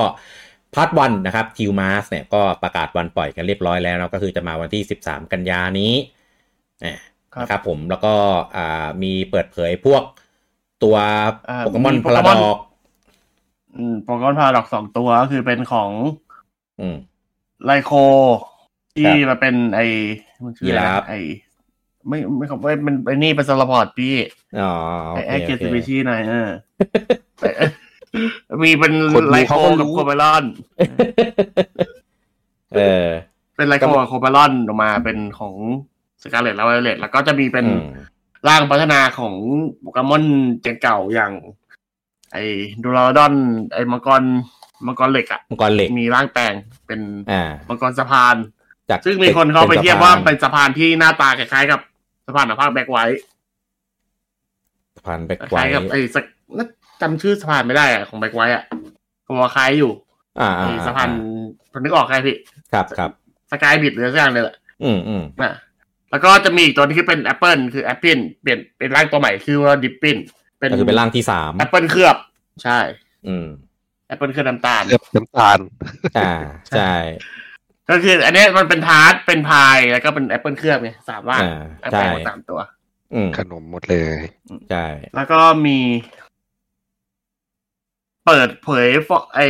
พาร์ทวันนะครับ Q Mass เนี่ยก็ประกาศวันปล่อยกันเรียบร้อยแล้วนะก็คือจะมาวันที่ 13 กันยานี้เนี่ยครับนะครับผมแล้วก็อ่ามีเปิดเผยพวกตัวอ่าโปเกมอนมีพาราด Pokemon อกอืมโปเกมอนพาราดอกสองตัวก็คือเป็นของอืมไลโค ที่ครับมาเป็นไอ้มันชื่ออะไรยีราฟนะไอ้ไม่ไม่เขาไม่เป็นไอ้นี่เป็นสลพอร์ตพี่อ๋อโอไอ้เคไอ้เกียรโอติเคสปีชีส์หน่อยเออมีเป็นคนดูไลโคเขาก็รู้กับโคเบลอนเออ เป็นไลโคกับโคเบลอนออกมาเป็นของสกาเลตแล้วไวเลตแล้วก็จะมีเป็นอืมร่างพัฒนาของโปเกมอนเจนเก่าอย่าง ไอ้ดูราดอน ไอ้มังกรมังกรเหล็กอะมังกรเหล็กมีร่างแต่งเป็นอ่ามังกรสะพาน จากซึ่งมีคนเขาไปสะเทียบพนว่าเป็นสะพานที่หน้าตาคล้ายๆกับสะพานหน้าภาคแบ็กไวท์สะพานแบ็กคไวล้ายกับไอ้สักน่าจำชื่อสะพานไม่ได้อะของแบ็กไว้อะผมว่าคล้ายอยู่อ่าไอ้อ่าสะพานผมนึกออกใครพี่ ครับครับสกายบิดหรือสักอย่างเลยแหละอืมอืมนะแล้วก็จะมีอีกตัวที่เป็น Apple คือ Apple เปลี่ยนเป็นร่างตัวใหม่ชื่อว่า Dippin เป็นก็คือเป็นร่างที่สาม Apple เคลือบ ใช่ อืม Apple เคลือบน้ำตาลเลือบน้ำตาล อ่าใช่ ก็คือ อันเนี้ยมันเป็นทาร์ตเป็นพายแล้วก็เป็น Apple เคลือบไงสามร่างอ่าแอปใช่เปิลหมดสามตัวอืมขนมหมดเลยใช่แล้วก็มี เปิดเผยฟอไอ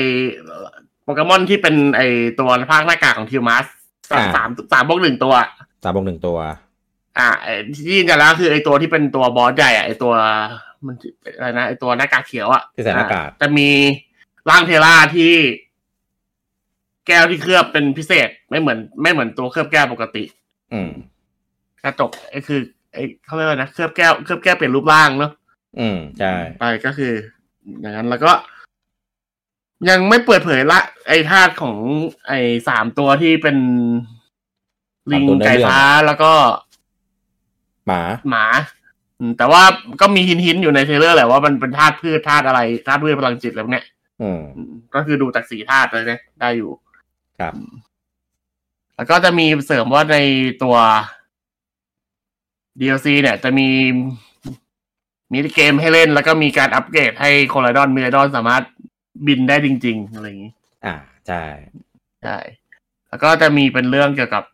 โปเกมอนที่เป็นไอตัวภาคหน้ากากของทิวมัสสามสามสามบวกหนึ่งตัวสามบวกหนึ่งตัว อ่าไอ้ที่ยินกันแล้วคือไอตัวที่เป็นตัวบอสใหญ่อะไอตัวมันอะไรนะไอตัวหน้ากากเขียวอะที่ใส่หน้ากากอ่จะมีร่างเทล่าที่ แก้วที่เคลือบเป็นพิเศษ ไม่เหมือน ไม่เหมือนตัวเคลือบแก้วปกติ อืมกระจกไอคือไอเขาเรียกว่านะเคลือบแก้วเคลือบแก้วเปลี่ยนรูปร่างเนาะอืมใช่ไปก็คือ อย่างนั้นแล้วก็ ยังไม่เปิดเผยละ ไอธาตุของ ไอสามตัวที่เป็น ลิงไก่ฟ้าแล้วก็ หมาหมาอืมแต่ว่าก็มีหินหินๆอยู่ใน trailer แหละว่ามันเป็นธาตุพืชธาตุอะไรธาตุพืชพลังจิตอะไรพวกเนี้ยอืมอืมก็คือดูจากสีธาตุเลยเนี่ยได้อยู่ ครับ แล้วก็จะมีเสริมว่าในตัว DLC เนี่ย จะมีมีเกมให้เล่น แล้วก็มีการอัปเกรดให้โคไรดอนมิไรดอนสามารถบินได้จริง ๆ อะไรอย่างนี้ อ่า ใช่ ใช่ แล้วก็จะมีเป็นเรื่องเกี่ยวกับ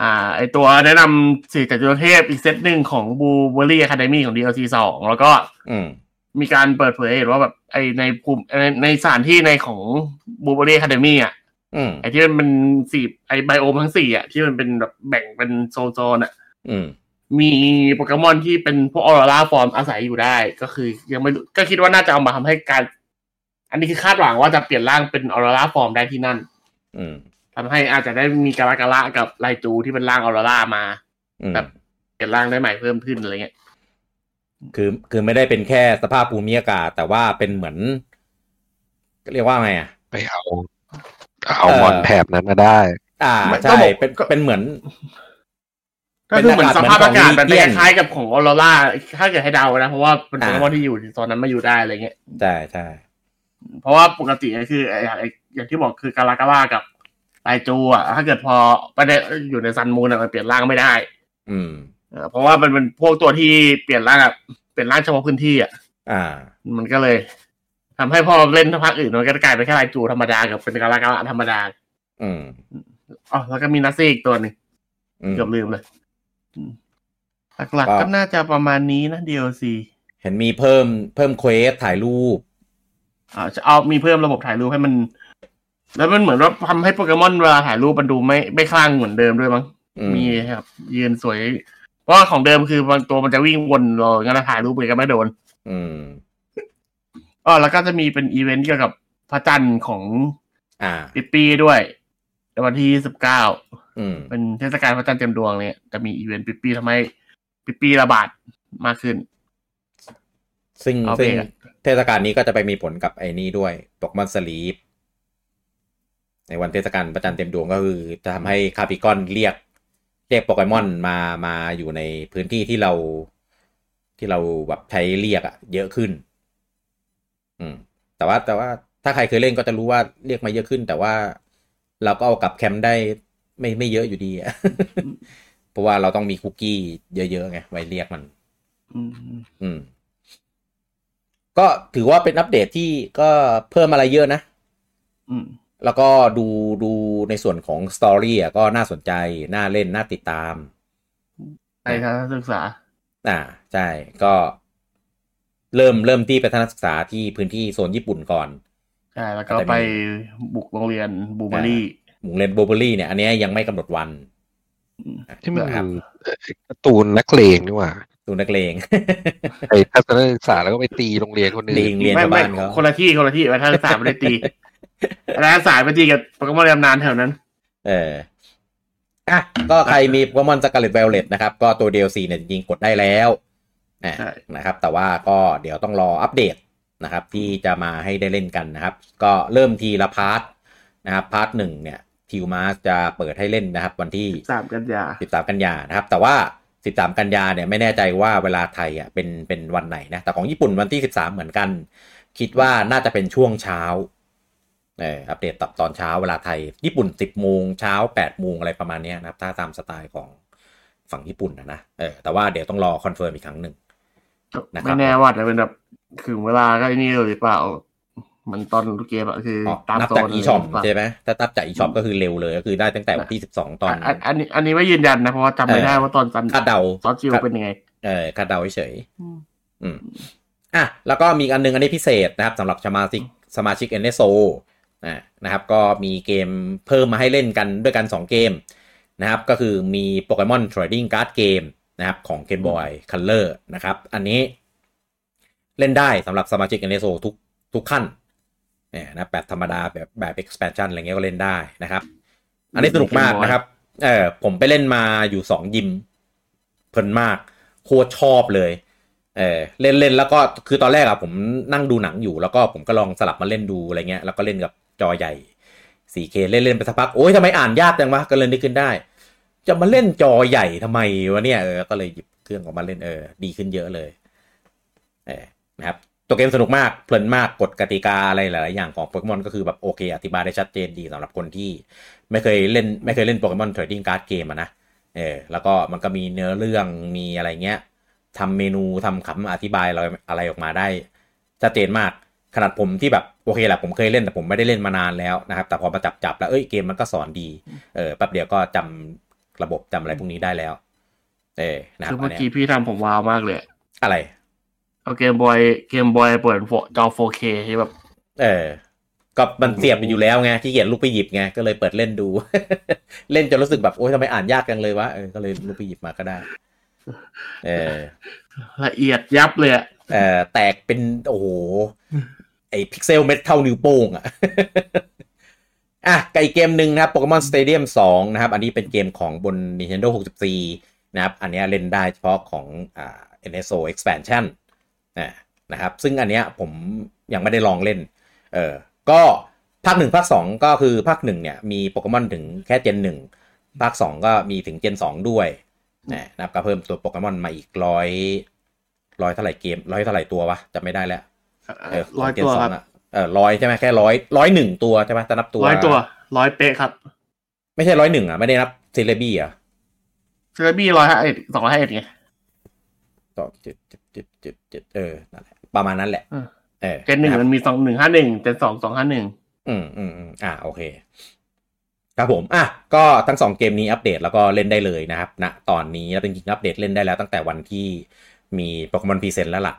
อ่า ไอตัวแนะนำสี่จตุรเทพอีกเซตหนึ่งของ Blueberry Academy ของ DLC สองแล้วก็ อืม มีการเปิดเผยให้เห็นว่าแบบไอในภูมิในในสถานที่ในของ Blueberry Academy อะอืมไอที่มันเป็นสี่ไอ biome ทั้งสี่อะที่มันเป็นแบบแบ่งเป็นโซนโซนอะอืมมีโปเกมอนที่เป็นพวก Alola form อาศัยอยู่ได้ ก็คือ ยังไม่รู้ก็คิดว่าน่าจะเอามาทำให้การ อันนี้คือคาดหวังว่าจะเปลี่ยนร่างเป็น Alola form ได้ที่นั่น อืมทำให้อาจจะได้มีการากาละกับไลจูที่เป็นร่างออร่ามาอืมแบบเปลี่ยนร่างได้ใหม่เพิ่มขึ้นอะไรเงี้ย คือคือไม่ได้เป็นแค่สภาพภูมิอากาศ แต่ว่าเป็นเหมือนเรียกว่าไงอะไปเอา เอาเอ่อมอนแถบนั้นมาได้ อ่าไม่ใช่ก็บอกเป็นก็เป็นเหมือนก็คือเหมือนสภาพอากาศเป็นแบบอากาศเหมือนของคล้ายๆกับของออร่าถ้าเกิดให้เดานะ เพราะว่าเป็นโปอ่าเกมอนที่อยู่ในโซนนั้นมาอยู่ได้อะไรเงี้ยใช่ใช่เพราะว่าปกติก็คือไอ้ไอ้อย่างที่บอกคือการากาล่ากับไลจูอะถ้าเกิดพอไปได้อยู่ในซันมูนอะมันเปลี่ยนร่างไม่ได้ อืม เออเพราะว่ามันเป็นพวกตัวที่เปลี่ยนร่างอะเปลี่ยนร่างเฉพาะพื้นที่อะอ่า มันก็เลยทำให้พอเล่นภาคอื่นมันก็กลายเป็นแค่ไลจูธรรมดากับเป็นการากาล่าธรรมดา อืมอ๋อแล้วก็มีนัสซี่อีกตัวหนึ่งอืมเกือบลืมเลยอืมหลักๆก็ก็น่าจะประมาณนี้นะ DLC เห็นมีเพิ่มเพิ่ม quest ถ่ายรูปอ่าจะเอามีเพิ่มระบบถ่ายรูปให้มัน แล้วมันเหมือนว่าทำให้โปเกมอนเวลาถ่ายรูปมันดูไม่ไม่คลั่งเหมือนเดิมด้วยมั้งอืมมีครับยืนสวย เพราะว่าของเดิมคือบางตัวมันจะวิ่งวนรองั้นนะถ่ายรูปไปก็ไม่โดน อืมอ๋อแล้วก็จะมีเป็นอีเวนต์เกี่ยวกับพระจันทร์ของ อ่าปิปปี้ด้วยในวันที่สิบเก้าอืมเป็นเทศกาลพระจันทร์เต็มดวงเนี่ยจะมีอีเวนต์ปิปปี้ทำให้ปิปปี้ระบาดมากขึ้น ซึ่งเอาไปซึ่งอะเทศกาลนี้ก็จะไปมีผลกับไอ้นี่ด้วยโปเกมอนสลีปในวันเทศกาลประจันทร์เต็มดวงก็คือจะทำให้คาปิกอนเรียก เรียกโปเกมอนมามาอยู่ในพื้นที่ที่เราที่เราแบบใช้เรียกอะเยอะขึ้น อืม แต่ว่าแต่ว่าถ้าใครเคยเล่นก็จะรู้ว่าเรียกมาเยอะขึ้น แต่ว่าเราก็เอากลับแคมป์ได้ไม่ไม่เยอะอยู่ดีอะเพราะว่าเราต้องมีคุกกี้เยอะๆไงไว้เรียกมัน อืมอืมก็ถือว่าเป็นอัปเดตที่ก็เพิ่มอะไรเยอะนะ อืม แล้วก็ดูดูในส่วนของสตอรี่อะก็น่าสนใจ น่าเล่น น่าติดตามในทางการศึกษา อ่า ใช่ ก็เริ่มเริ่มที่ไปทัศนศึกษาที่พื้นที่โซนญี่ปุ่นก่อน ใช่ แล้วก็แต่มีไปบุกโรงเรียนบูเบอรี่หมู่เลนโบเบอรี่เนี่ย อันเนี้ยยังไม่กำหนดวัน ที่มันครับเอ่อการ์ตูนนักเลงนี่หว่าดูนักเลงไปทัศนศึกษาแล้วก็ไปตีโรงเรียนคนอื่ลินงเรียนไม่ชาวไม่บ้านเขาคนละที่คนละที่ไปทางศึกษาไม่ได้ตี ทางศึกษาไปตีกับโปเกมอนยำนานแถวนั้น เอออะก็ใครมีโปเกมอนสกาเลตไวโอเลตนะครับ ก็ตัว DLC เนี่ยจริงๆกดได้แล้วอะใช่นะครับ แต่ว่าก็เดี๋ยวต้องรออัปเดตนะครับ ที่จะมาให้ได้เล่นกันนะครับ ก็เริ่มทีละ part นะครับ part หนึ่งเนี่ย Teal Mask จะเปิดให้เล่นนะครับ วันที่สามกันยา13กันยานะครับ แต่ว่า13กันยาเนี่ยไม่แน่ใจว่าเวลาไทยอะเป็นเป็นวันไหนนะแต่ของญี่ปุ่นวันที่13เหมือนกัน คิดว่าน่าจะเป็นช่วงเช้าเอออัปเดตตับตอนเช้าเวลาไทย ญี่ปุ่น 10 โมงเช้า 8 โมงอะไรประมาณเนี้ยนะครับ ถ้าตามสไตล์ของฝั่งญี่ปุ่นนะนะเออแต่ว่าเดี๋ยวต้องรอคอนเฟิร์มอีกครั้งหนึ่งนะครับไม่แน่ว่าจะเป็นแบบถึงเวลาก็ไอ้นี่เลยหรือเปล่า มันตอนรูเกมอะคืออ๋อตามนับโซจากนอีช็อปหรืเปล่าใช่ไหมถ้านับจากอีช็อปก็คือเร็วเลยก็คือได้ตั้งแต่วันที่12ตอนอันอันนี้อันนี้ไม่ยืนยันนะ เพราะว่าจำไม่ได้ว่าตอนซันคาดเดาซอสจิวเป็นยังไง เออคาดเดาเฉยๆอืมอะแล้วก็มีอีกอันหนึงอันนี้พิเศษนะครับสำหรับสมาชิกสมาชิก NSO อ่านะครับก็มีเกมเพิ่มมาให้เล่นกันด้วยกัน 2 เกมนะครับก็คือมีโปเกมอน Trading Card Game นะครับของ Game Boy Color นะครับอันนี้เล่นได้สำหรับสมาชิก NSO ทุกทุกขั้นเนี่ยนะแบบธรรมดาแบบแบบ expansion อะไรเงี้ยก็เล่นได้นะครับ อันนี้สนุกมากนะครับเออผมไปเล่นมาอยู่สองยิมเพลินมาก โคตรชอบเลยเออเล่นเล่นแล้วก็คือตอนแรกอะผมนั่งดูหนังอยู่แล้วก็ผมก็ลองสลับมาเล่นดูอะไรเงี้ยแล้วก็เล่นกับ จอใหญ่ 4K เล่นเล่นไปสักพัก โอ๊ยทำไมอ่านยากจังวะก็เลยนึกขึ้นได้ จะมาเล่นจอใหญ่ทำไมวะเนี่ยเออก็เลยหยิบเครื่องออกมาเล่นเออดีขึ้นเยอะเลยเออนะครับตัวเกมสนุกมากเพลินมากกฎกติกาอะไรหลายอย่างของโปเกมอนก็คือแบบโอเค อธิบายได้ชัดเจนดีสำหรับคนที่ ไม่เคยเล่นไม่เคยเล่น Pokemon Trading Card Game นะเออแล้วก็มันก็มีเนื้อเรื่องมีอะไรเงี้ยทำเมนูทำคำอธิบายอะไรออกมาได้ชัดเจนมาก ขนาดผมที่แบบ โอเคแหละผมเคยเล่นแต่ผมไม่ได้เล่นมานานแล้วนะครับแต่พอมาจับจับแล้วเอ้ยเกมมันก็สอนดีเออแป๊บเดียวก็จำระบบจำอะไรพวกนี้ได้แล้ว เออนะครัคืบออัเมื่นอเนี้ยกี้พี่ทำผมว้าวมากเลย อะไรเอาเกมบอยเกมบอยเปิดจอ 4K ที่แบบ เออก็มันเสียบอยู่แล้วไงที่เกียจลุกไปหยิบไงก็เลยเปิดเล่นดู เล่นจนรู้สึกแบบโอ๊ยทำไมอ่านยากจังเลยวะเออก็เลยลุกไปหยิบมาก็ได้ เออ ละเอียดยับเลยอะเอ่อแตกเป็นโอ้โห ไอพิกเซลเม็ดเท่านิ้วโป้งอะอะกับอีกเกมหนึ่งนะครับ Pokemon Stadium 2นะครับ อันนี้เป็นเกมของบน Nintendo 64 นะครับ อันเนี้ยเล่นได้เฉพาะของอ่า NSO Expansion นะนะครับ ซึ่งอันเนี้ยผมยังไม่ได้ลองเล่น เออก็ภาคหนึ่งภาคสองก็คือภาคหนึ่งเนี่ยมีโปเกมอนถึงแค่ Gen หนึ่งภาคสองก็มีถึง Gen สองด้วยนะครับก็เพิ่มตัวโปเกมอนมาอีกร้อยร้อยเท่าไหร่เกมร้อยเท่าไหร่ตัววะจำไม่ได้แล้ว ร้อยขง Gen ตัวสงครับอะเออร้อยใช่ไหมแค่ร้อยร้อยหนึ่งตัวใช่ไหมจะนับตัวร้อยตัวร้อยเป๊ะครับ ไม่ใช่ร้อยหนึ่งอะ ไม่ได้นับเซเลบี้อะเซเลบี้ร้อยห้าเอ็ดสองร้อยห้าเอ็ดไงต่อเจ็ดเจ็ดเจ็ดเจ็ดเจ็ดเออนั่นแหละประมาณนั้นแหละเออเออ Gen หนึ่งนะครับมันมีสองหนึ่งห้าหนึ่ง Gen สองสองห้าหนึ่งอืมอืมอืมอ่าโอเคครับผมอะก็ทั้งสองเกมนี้อัปเดตแล้วก็เล่นได้เลยนะครับณนะตอนนี้แล้วจริงๆอัปเดตเล่นได้แล้วตั้งแต่วันที่มี Pokemon Presents แล้วล่ะ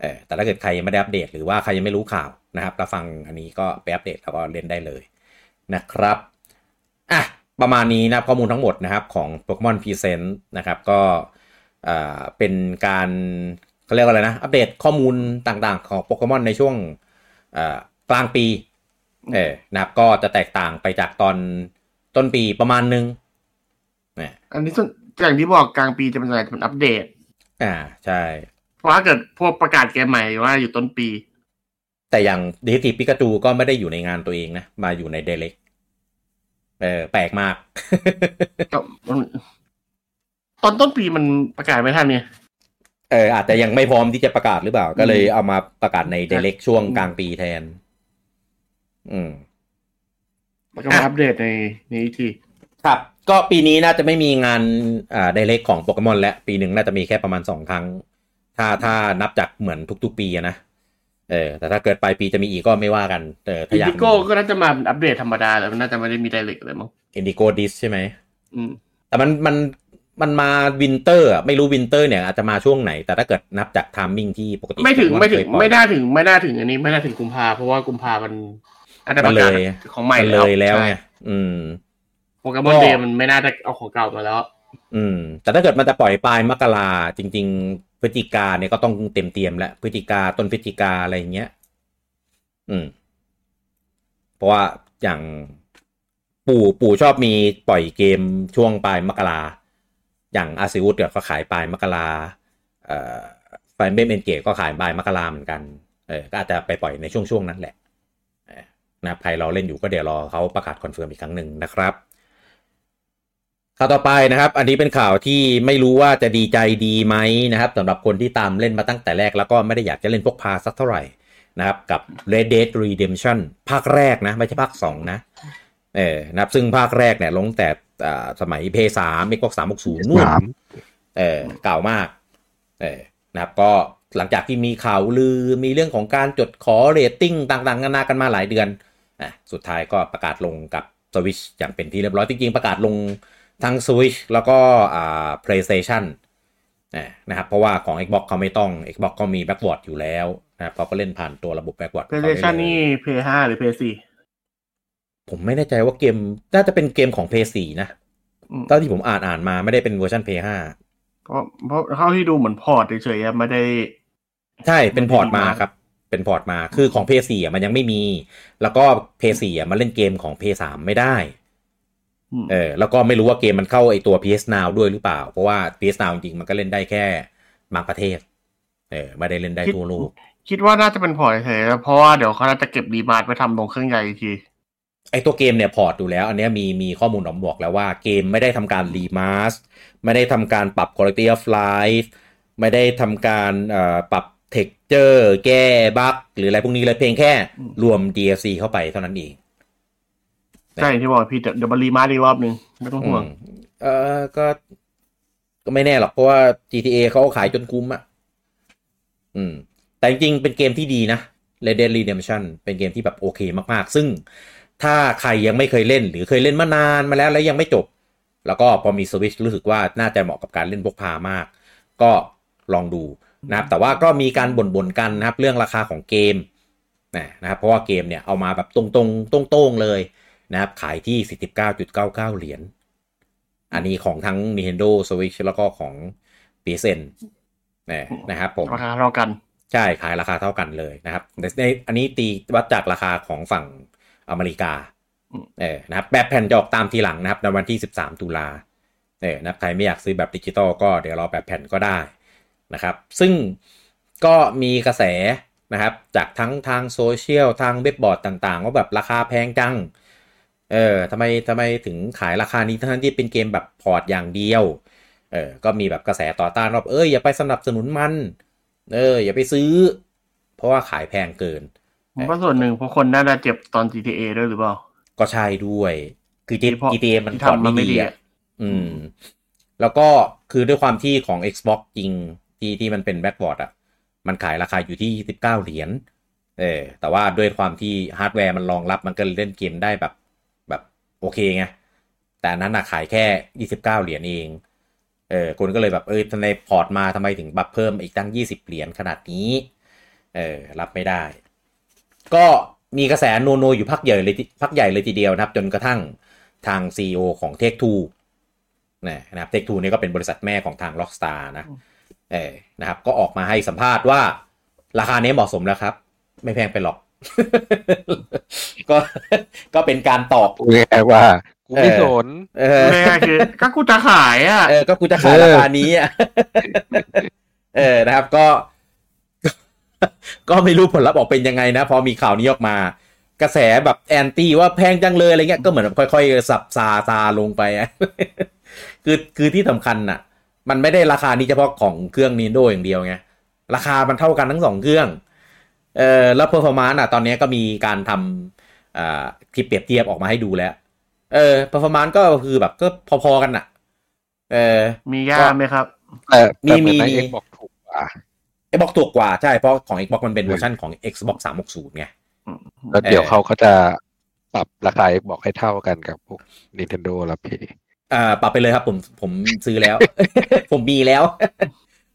เออแต่ถ้าเกิดใครยังไม่ได้อัปเดตหรือว่าใครยังไม่รู้ข่าวนะครับรับฟังอันนี้ก็ไปอัปเดตแล้วก็เล่นได้เลยนะครับอะประมาณนี้นะข้อมูลทั้งหมดนะครับของ Pokemon Presents นะครับก็อ่าเป็นการเขาเรียกว่าอะไรนะ อัปเดตข้อมูลต่างๆ ของโปเกมอนในช่วงอ่ากลางปีเออนะครับก็จะแตกต่างไปจากตอนต้นปีประมาณนึงเนี่ยอันนี้ส่วนอย่างที่บอกกลางปีจะเป็นอะไรจะเป็นอัปเดต อ่าใช่ เพราะถ้าเกิดพวกประกาศเกมใหม่ว่าอยู่ต้นปี แต่อย่างดิจิติปิกาจูก็ไม่ได้อยู่ในงานตัวเองนะ มาอยู่ในเดเล็กเออแปลกมากก็มันตอนต้นปีมันประกาศไม่ทันเนี่ยเอออาจจะยังไม่พร้อมที่จะประกาศหรือเปล่า ก็เลยเอามาประกาศในเดเล็กช่วงกลางปีแทน อืมแล้วก็มาอัปเดตในนี้อีกทีครับ ก็ปีนี้น่าจะไม่มีงานอ่าไดเรกของโปเกมอนและ ปีหนึ่งน่าจะมีแค่ประมาณสองครั้ง ถ้าถ้านับจากเหมือนทุกๆปีอะนะเออแต่ถ้าเกิดปลายปีจะมีอีกก็ไม่ว่ากันเออถ้าอินอยากดิโก้ก็น่าจะมาเป็นอัปเดตธรรมดาแหล้วมันน่าจะไม่ได้มีไดเรกเลยมั้งIndigo Disk ใช่ไหมอืมแต่มันมันมันมา winter อะไม่รู้ winter เนี่ยอาจจะมาช่วงไหน แต่ถ้าเกิดนับจาก timing ที่ปกติไม่ถึงโปเกไม่อนถึงเคยปล่อยไม่น่าถึงไม่น่าถึงอันนี้ไม่น่าถึงกุมภาเพราะว่ากุมภามันอันนั้นมัปนระเลกาศยของใหม่มันเลยแล้วไงใช่อืมโปเกมอนเดย์มันไม่น่าจะเอาของเก่ามาแล้ว อืม แต่ถ้าเกิดมันจะปล่อยปลายมกราจริง ๆ พฤศจิกาเนี่ยก็ต้องเต็มเตรียมแล้วพฤศจิกาต้นพฤศจิกาอะไรอย่างเงี้ย อืม เพราะว่าอย่างปู่ปู่ชอบมีปล่อยเกมช่วงปลายมกราอย่างอาซิวุธเดี๋ยก็ขายปลายมกราเอ่อ Fire Emblem Engage ก็ขายปลายมกราเหมือนกันเออก็อาจจะไปปล่อยในช่วงช่วงนั้นแหละนะใครรอเล่นอยู่ก็เดี๋ยวรอเขาประกาศ confirm อีกครั้งหนึ่งนะครับ ข่าวต่อไปนะครับ อันนี้เป็นข่าวที่ไม่รู้ว่าจะดีใจดีไหมนะครับสำหรับคนที่ตามเล่นมาตั้งแต่แรก แล้วก็ไม่ได้อยากจะเล่นพวกพาสักเท่าไหร่นะครับ กับ Red Dead Redemption ภาคแรกนะ ไม่ใช่ภาค 2 นะเออนะครับซึ่งภาคแรกเนี่ยลงแต่อ่าสมัยเพย์สามเอ็กซ์สามหกศูนย์นู่นสามเออเก่ามาก เออนะครับ ก็หลังจากที่มีข่าวลือมีเรื่องของการจดขอเรตติ้งต่างๆนานากันมาหลายเดือนอะสุดท้ายก็ประกาศลงกับ Switch อย่างเป็นที่เรียบร้อยจริงๆประกาศลง ทั้ง Switch แล้วก็อ่า PlayStation อะนะครับเพราะว่าของ Xbox เขาไม่ต้อง Xbox ก็มี backward อยู่แล้วนะครับเขาก็เล่นผ่านตัวระบบ backward เพลย์สเตชันนี่เพลย์ห้าหรือเพลย์สี่ผมไม่แน่ใจว่าเกมน่าจะเป็นเกมของ PS4 นะเท่าที่ผมอ่านอ่านมาไม่ได้เป็นเวอร์ชัน PS5 เพราะเพราะเท่าที่ดูเหมือน port เฉยๆอะไม่ได้ ใช่เป็น port มาครับ เป็น port มาคือของ PS4 อะมันยังไม่มี แล้วก็ PS4 อะมันเล่นเกมของ PS3 ไม่ได้อืม เออแล้วก็ไม่รู้ว่าเกมมันเข้าไอตัว PS Now ด้วยหรือเปล่า เพราะว่า PS Now จริงๆมันก็เล่นได้แค่บางประเทศ เออไม่ได้เล่นได้ทั่วโลก คิดว่าน่าจะเป็น port เฉยๆเพราะว่าเดี๋ยวเขาน่าจะเก็บ remaster ไปทำลงเครื่องใหญ่อีกทีไอตัวเกมเนี่ย port ดูแล้ว อันเนี้ยมีมีข้อมูลออกมาบอกแล้วว่าเกมไม่ได้ทำการ remaster ไม่ได้ทำการปรับ quality of life ไม่ได้ทำการเอ่อปรับ texture แก้บั๊กหรืออะไรพวกนี้เลยเพียงแค่อืมรวม DLC เข้าไปเท่านั้นเอง ใช่ที่บอกพี่เดี๋ยวมารีมาอีกรอบนึงไม่ต้องห่วง เออก็ ก็ไม่แน่หรอกเพราะว่า GTA เขาขายจนคุ้มอะอืม แต่จริงๆเป็นเกมที่ดีนะ Red Dead Redemption เป็นเกมที่แบบโอเคมากๆ ซึ่งถ้าใครยังไม่เคยเล่น หรือเคยเล่นมานานมาแล้วแล้วยังไม่จบ แล้วก็พอมี Switch รู้สึกว่าน่าจะเหมาะกับการเล่นพกพามาก ก็ลองดูนะครับ แต่ว่าก็มีการบ่นๆกันนะครับ เรื่องราคาของเกมนะนะครับเพราะว่าเกมเนี่ยเอามาแบบตรงๆตรงๆเลย นะครับ ขายที่ 49.99 เหรียญ อันนี้ของทั้ง Nintendo Switch แล้วก็ของ PSN นะนะครับผม ราคาเท่ากัน ใช่ ขายราคาเท่ากันเลยนะครับในในอันนี้ตีวัดจากราคาของฝั่งอเมริกาอืมเออนะครับ แบบแผ่นจะออกตามทีหลังนะครับในวันที่ 13 ตุลาเออนะครับใครไม่อยากซื้อแบบดิจิตอลก็เดี๋ยวรอแบบแผ่นก็ได้นะครับ ซึ่งก็มีกระแสนะครับ จากทั้งทางโซเชียลทางเว็บบอร์ดต่างๆ ว่าแบบราคาแพงจัง เออทำไมทำไมถึงขายราคานี้ทั้งที่เป็นเกมแบบ port อย่างเดียว เออ ก็มีแบบกระแสต่อต้านว่าเอ้ยอย่าไปสนับสนุนมัน เออ อย่าไปซื้อ เพราะว่าขายแพงเกินผมว่าส่วนหนึ่งเพราะคนน่าจะเจ็บตอน GTA ด้วยหรือเปล่า ก็ใช่ด้วย คือที่พอ GTA มันที่พอร์ตทำมาไม่ไม่ดีดีอะอะอืม แล้วก็คือด้วยความที่ของ Xbox จริงที่ที่มันเป็น backward อะ มันขายราคาอยู่ที่ 19 เหรียญ เออ แต่ว่าด้วยความที่ฮาร์ดแวร์มันรองรับมันก็เล่นเกมได้แบบแบบ โอเคไงแต่อันนั้นน่ะขายแค่ 29 เหรียญเองเออคนก็เลยแบบเออทำไม port มาทำไมถึง buff เพิ่มอีกตั้ง 20 เหรียญขนาดนี้เออรับไม่ได้ ก็มีกระแสโนโนอยู่พักใหญ่เลยทีพักใหญ่เลยทีเดียวนะครับ จนกระทั่งทาง CEO ของ Take Two นะนะครับ Take Two นี่ก็เป็นบริษัทแม่ของทาง Rockstar นะเออนะครับ ก็ออกมาให้สัมภาษณ์ว่าราคานี้เหมาะสมแล้วครับ ไม่แพงไปหรอก ก็ก็เป็นการตอบพูดง่ายๆว่ากูไม่เออสนเออง่ายๆคือก็กูจะขายอะเออก็กูจะขายราคานี้อะเออนะครับ ก็ ก็ไม่รู้ผลลัพธ์ออกเป็นยังไงนะ พอมีข่าวนี้ออกมา กระแสแบบแอนตี้ว่าแพงจังเลยอะไรเงี้ยก็เหมือนค่อยๆ สับซาซาลงไปอะคือคือที่สำคัญน่ะ มันไม่ได้ราคานี้เฉพาะของเครื่อง Nintendo อย่างเดียวไงราคามันเท่ากันทั้งสองเครื่อง เออแล้ว performance อะตอนนี้ก็มีการทำอ่าคลิปเปรียบเทียบออกมาให้ดูแล้ว เออ performance ก็คือแบบก็พอๆกันน่ะ เออ มีย่าไหมครับแต่แต่มีเหมือนในมีเอ็กบอกถูกกว่า Xbox ถูกกว่าใช่เพราะของ Xbox มันเป็นเวอร์ชันของ Xbox 360ไงแล้วเดี๋ยวเออเขาก็จะปรับราคา Xbox ให้เท่ากันกับพวก Nintendo และ P อ่าปรับไปเลยครับผมผมซื้อแล้ว ผมมีแล้ว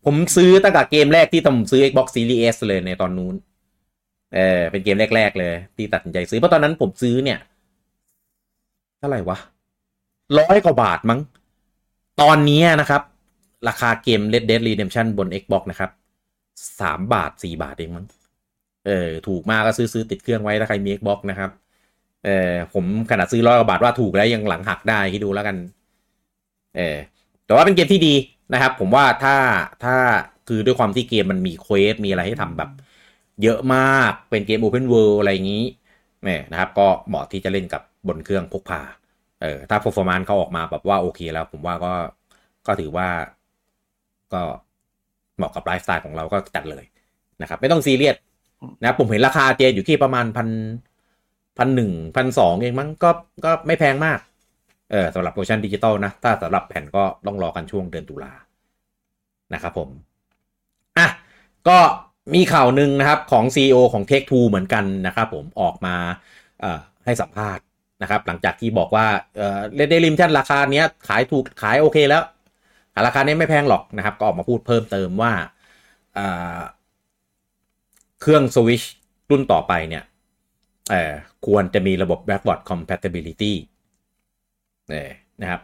ผมซื้อตั้งแต่เกมแรกที่ผมซื้อ Xbox Series S เลยในตอนนู้น เออเป็นเกมแรก ๆ เลย ที่ตัดสินใจซื้อเพราะตอนนั้นผมซื้อเนี่ยเท่าไหร่วะร้อยกว่าบาทมั้ง ตอนนี้นะครับ ราคาเกม Red Dead Redemption บน Xbox นะครับสามบาทสี่บาทเองมั้งเออถูกมากก็ซื้อซื้อติดเครื่องไว้ถ้าใครมี Xbox นะครับเออผมขนาดซื้อร้อยกว่าบาทว่าถูกแล้วยังหลังหักได้คิดดูแล้วกันเออแต่ว่าเป็นเกมที่ดีนะครับ ผมว่าถ้าถ้าคือด้วยความที่เกมมันมีเควสมีอะไรให้ทำแบบ เยอะมากเป็นเกม Open World อะไรอย่างนี้เนี่ยนะครับ ก็เหมาะที่จะเล่นกับบนเครื่องพกพาเออถ้า performance เขาออกมาแบบว่าโอเคแล้ว ผมว่าก็ก็ถือว่าก็เหมาะกับไลฟ์สไตล์ของเราก็จัดเลยนะครับ ไม่ต้องซีเรียสนะผมเห็นราคาเกมอยู่ที่ประมาณพันพันหนึ่งพันสองเองมั้งก็ก็ไม่แพงมาก เออสำหรับเวอร์ชันดิจิตอลนะ ถ้าสำหรับแผ่นก็ต้องรอกันช่วงเดือนตุลานะครับผม อะ ก็ มีข่าวหนึ่งนะครับของ CEO ของ Take Two เหมือนกันนะครับผมออกมาให้สัมภาษณ์นะครับ หลังจากที่บอกว่าเอ่อเรดเดลิมชันราคาเนี้ยขายถูกขายโอเคแล้วราคาเนี้ยไม่แพงหรอกนะครับ ก็ออกมาพูดเพิ่มเติมว่าเครื่องสวิชรุ่นต่อไปเนี่ยควรจะมีระบบ backward compatibility เออนะครับ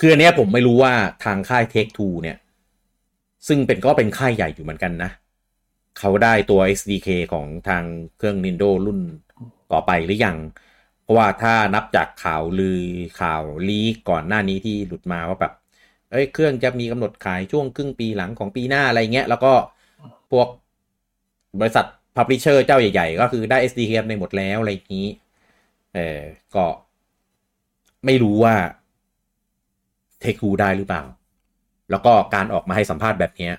คืออันเนี้ยผมไม่รู้ว่าทางค่าย Take Two เนี่ย ซึ่งเป็นก็เป็นค่ายใหญ่อยู่เหมือนกันนะ เขาได้ตัว SDK ของทางเครื่อง Nintendo รุ่นต่อไปหรือยัง เพราะว่าถ้านับจากข่าวลือข่าวลีกก่อนหน้านี้ที่หลุดมาว่าแบบเอ้ยเครื่องจะมีกำหนดขายช่วงครึ่งปีหลังของปีหน้าอะไรเงี้ย แล้วก็พวกบริษัท Publisher เจ้าใหญ่ๆ ก็คือได้ SDK ในหมดแล้วอะไรอย่างนี้ เออก็ไม่รู้ว่าเทคูได้หรือเปล่า แล้วก็การออกมาให้สัมภาษณ์แบบนี้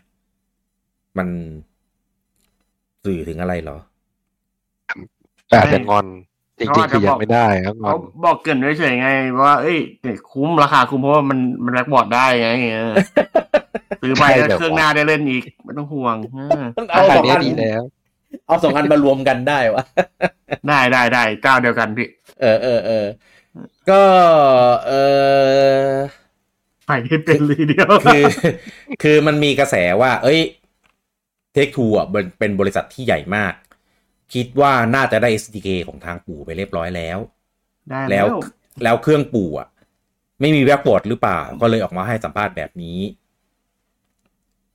มัน สื่อถึงอะไรเหรอแต่อาจจะงอนจริงๆคือยังไม่ได้ครับงอเขานบอกเกรินเฉยๆไง ว่า เอ้ยเนี่ยคุ้มราคาคุ้มเพราะว่ามันมันแบ็กบอร์ดได้ไงเออซื้อไปแล้วเครื่องหน้าได้เล่นอีก ไม่ต้องห่วงเออเอาราสคาองนี้อันดีแล้ว เอาสองอันมารวมกันได้วะได้ได้ได้เจ้าเดียวกันพี่ เออเออเออก็เออไปให้เป็นเลยเดียว คือ คือมันมีกระแสว่า เอ้ย Take-Two อะเป็นเป็นบริษัทที่ใหญ่มาก คิดว่าน่าจะได้ SDK ของทางปู่ไปเรียบร้อยแล้ว ได้แล้แล้ววแล้วเครื่องปู่อะ ไม่มี backward หรือเปล่า ก็เลยออกมาให้สัมภาษณ์แบบนี้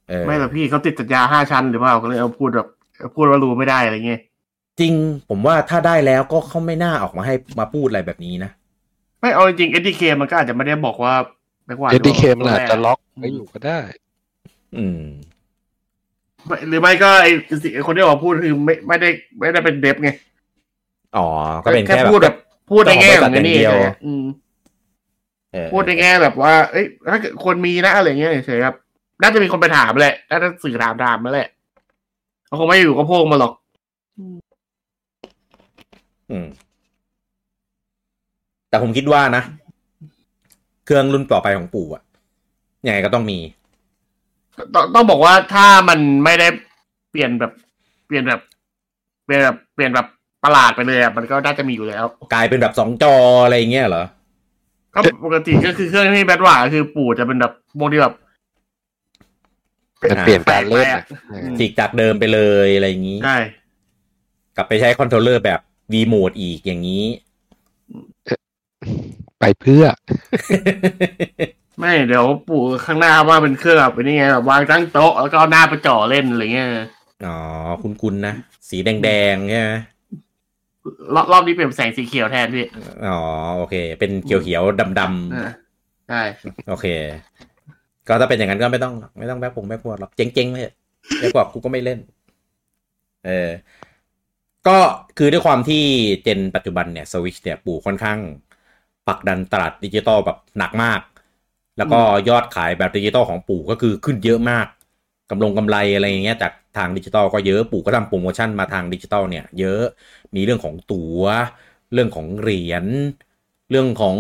เออไม่หรอกพี่เขาติดสัญญาห้าชั้นหรือเปล่าก็เลยเอาพูดแบบพูดว่ารู้ไม่ได้อะไรเงี้ยจริงผมว่าถ้าได้แล้วก็เขาไม่น่าออกมาให้มาพูดอะไรแบบนี้นะ ไม่เอาจริงๆ SDK มันก็อาจจะไม่ได้บอกว่าแบ็กวาร์ด SDK มันอาจจะล็อกไว้อยู่ก็ได้ อืม หรือไม่ก็ไอ้ไอ้คนที่ออกมาพูดคือไม่ไม่ได้ไม่ได้เป็นเดฟไง อ๋อ ก็เป็นแค่พูดแบแบบบพูดในแง่ของเจ้าของบริษัทนี่อย่างเดียวเฉยๆอืมเออพูดในแง่แบบว่า เอ้ยถ้าเกิดคนมีนะอะไรเงี้ยเฉยๆครับ น่าจะมีคนไปถามแหละน่าจะสื่อถามถามมาแหละเขาคงไม่อยู่ก็โพกมาหรอก อืม แต่ผมคิดว่านะ เครื่องรุ่นต่อไปของปู่อะยังไงก็ต้องมี ต้องต้องบอกว่าถ้ามันไม่ได้เปลี่ยนแบบเปลี่ยนแบบ เปลี่ยนแบบเปลี่ยนแบบประหลาดไปเลยอะมันก็น่าจะมีอยู่แล้ว กลายเป็นแบบสองจออะไรอย่างเงี้ยเหรอก็ปกติก็คือเครื่องที่ backward คือปู่จะเป็นแบบโมเดลแบบมันเปลี่ยนการเล่นแปลอะกๆเออะอจิกจากเดิมไปเลยอะไรอย่างนี้ใช่กลับไปใช้คอนโทรลเลอร์แบบ Wiimote อีกอย่างนี้ ไปเพื่อ ไม่เดี๋ยวปู่ข้างหน้าว่าเป็นเครื่องแบบนี้ไงแบบวางตั้งโต๊ะแล้วก็เอาหน้าไปจ่อเล่นอะไรเงี้ยอ๋อคุณๆนะสีแดงๆใช่ไหมรอบรอบนี้เปลี่ยนเป็นแสงสีเขียวแทนพี่อ๋อโอเค เป็นเขียวๆดำอ่าใช่ๆโอเค ก็ถ้าเป็นอย่างนั้นก็ไม่ต้อง ไม่ต้อง backward backward หรอกเจ๊งๆเลย backward กูก็ไม่เล่น เออก็คือด้วยความที่ gen ปัจจุบันเนี่ยสวิชเนี่ยปู่ค่อนข้างผลักดันตลาดดิจิตอลแบบหนักมาก แล้วก็ยอดขายแบบดิจิตอลของปู่ก็คือขึ้นเยอะมากกำลงกำไรอะไรอย่างเงี้ยจากทางดิจิตอลก็เยอะปู่ก็ทำโปรโมชั่นมาทางดิจิตอลเนี่ย เยอะมีเรื่องของตัว๋ว เรื่องของเหรียญเรื่องของ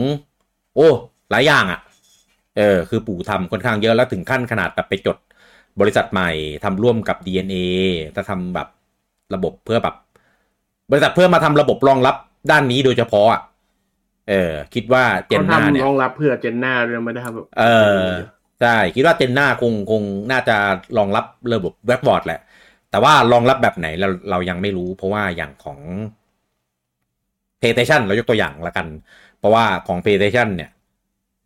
โอ้หลายอย่างอะ่ะเออคือปู่ทำค่อนข้างเยอะแล้วถึงขั้นขนาดแบบไปจดบริษัทใหม่ทำร่วมกับ DeNA ถ้าทำแบบระบบเพื่อแบบบริษัทเพื่อมาทำระบบรองรับด้านนี้โดยเฉพาะอะ เออ คิดว่า gen หน้าเขาเนี่ยทำรองรับเพื่อ gen หน้าด้วยไม่ได้ทำแบบเออใช่คิดว่าเจนหน้าคงคงน่าจะรองรับระบบเว็บบอร์ดแหละ แต่ว่ารองรับแบบไหนเราเรายังไม่รู้ เพราะว่าอย่างของ PlayStation เรายกตัวอย่างละกัน เพราะว่าของ PlayStation เนี่ย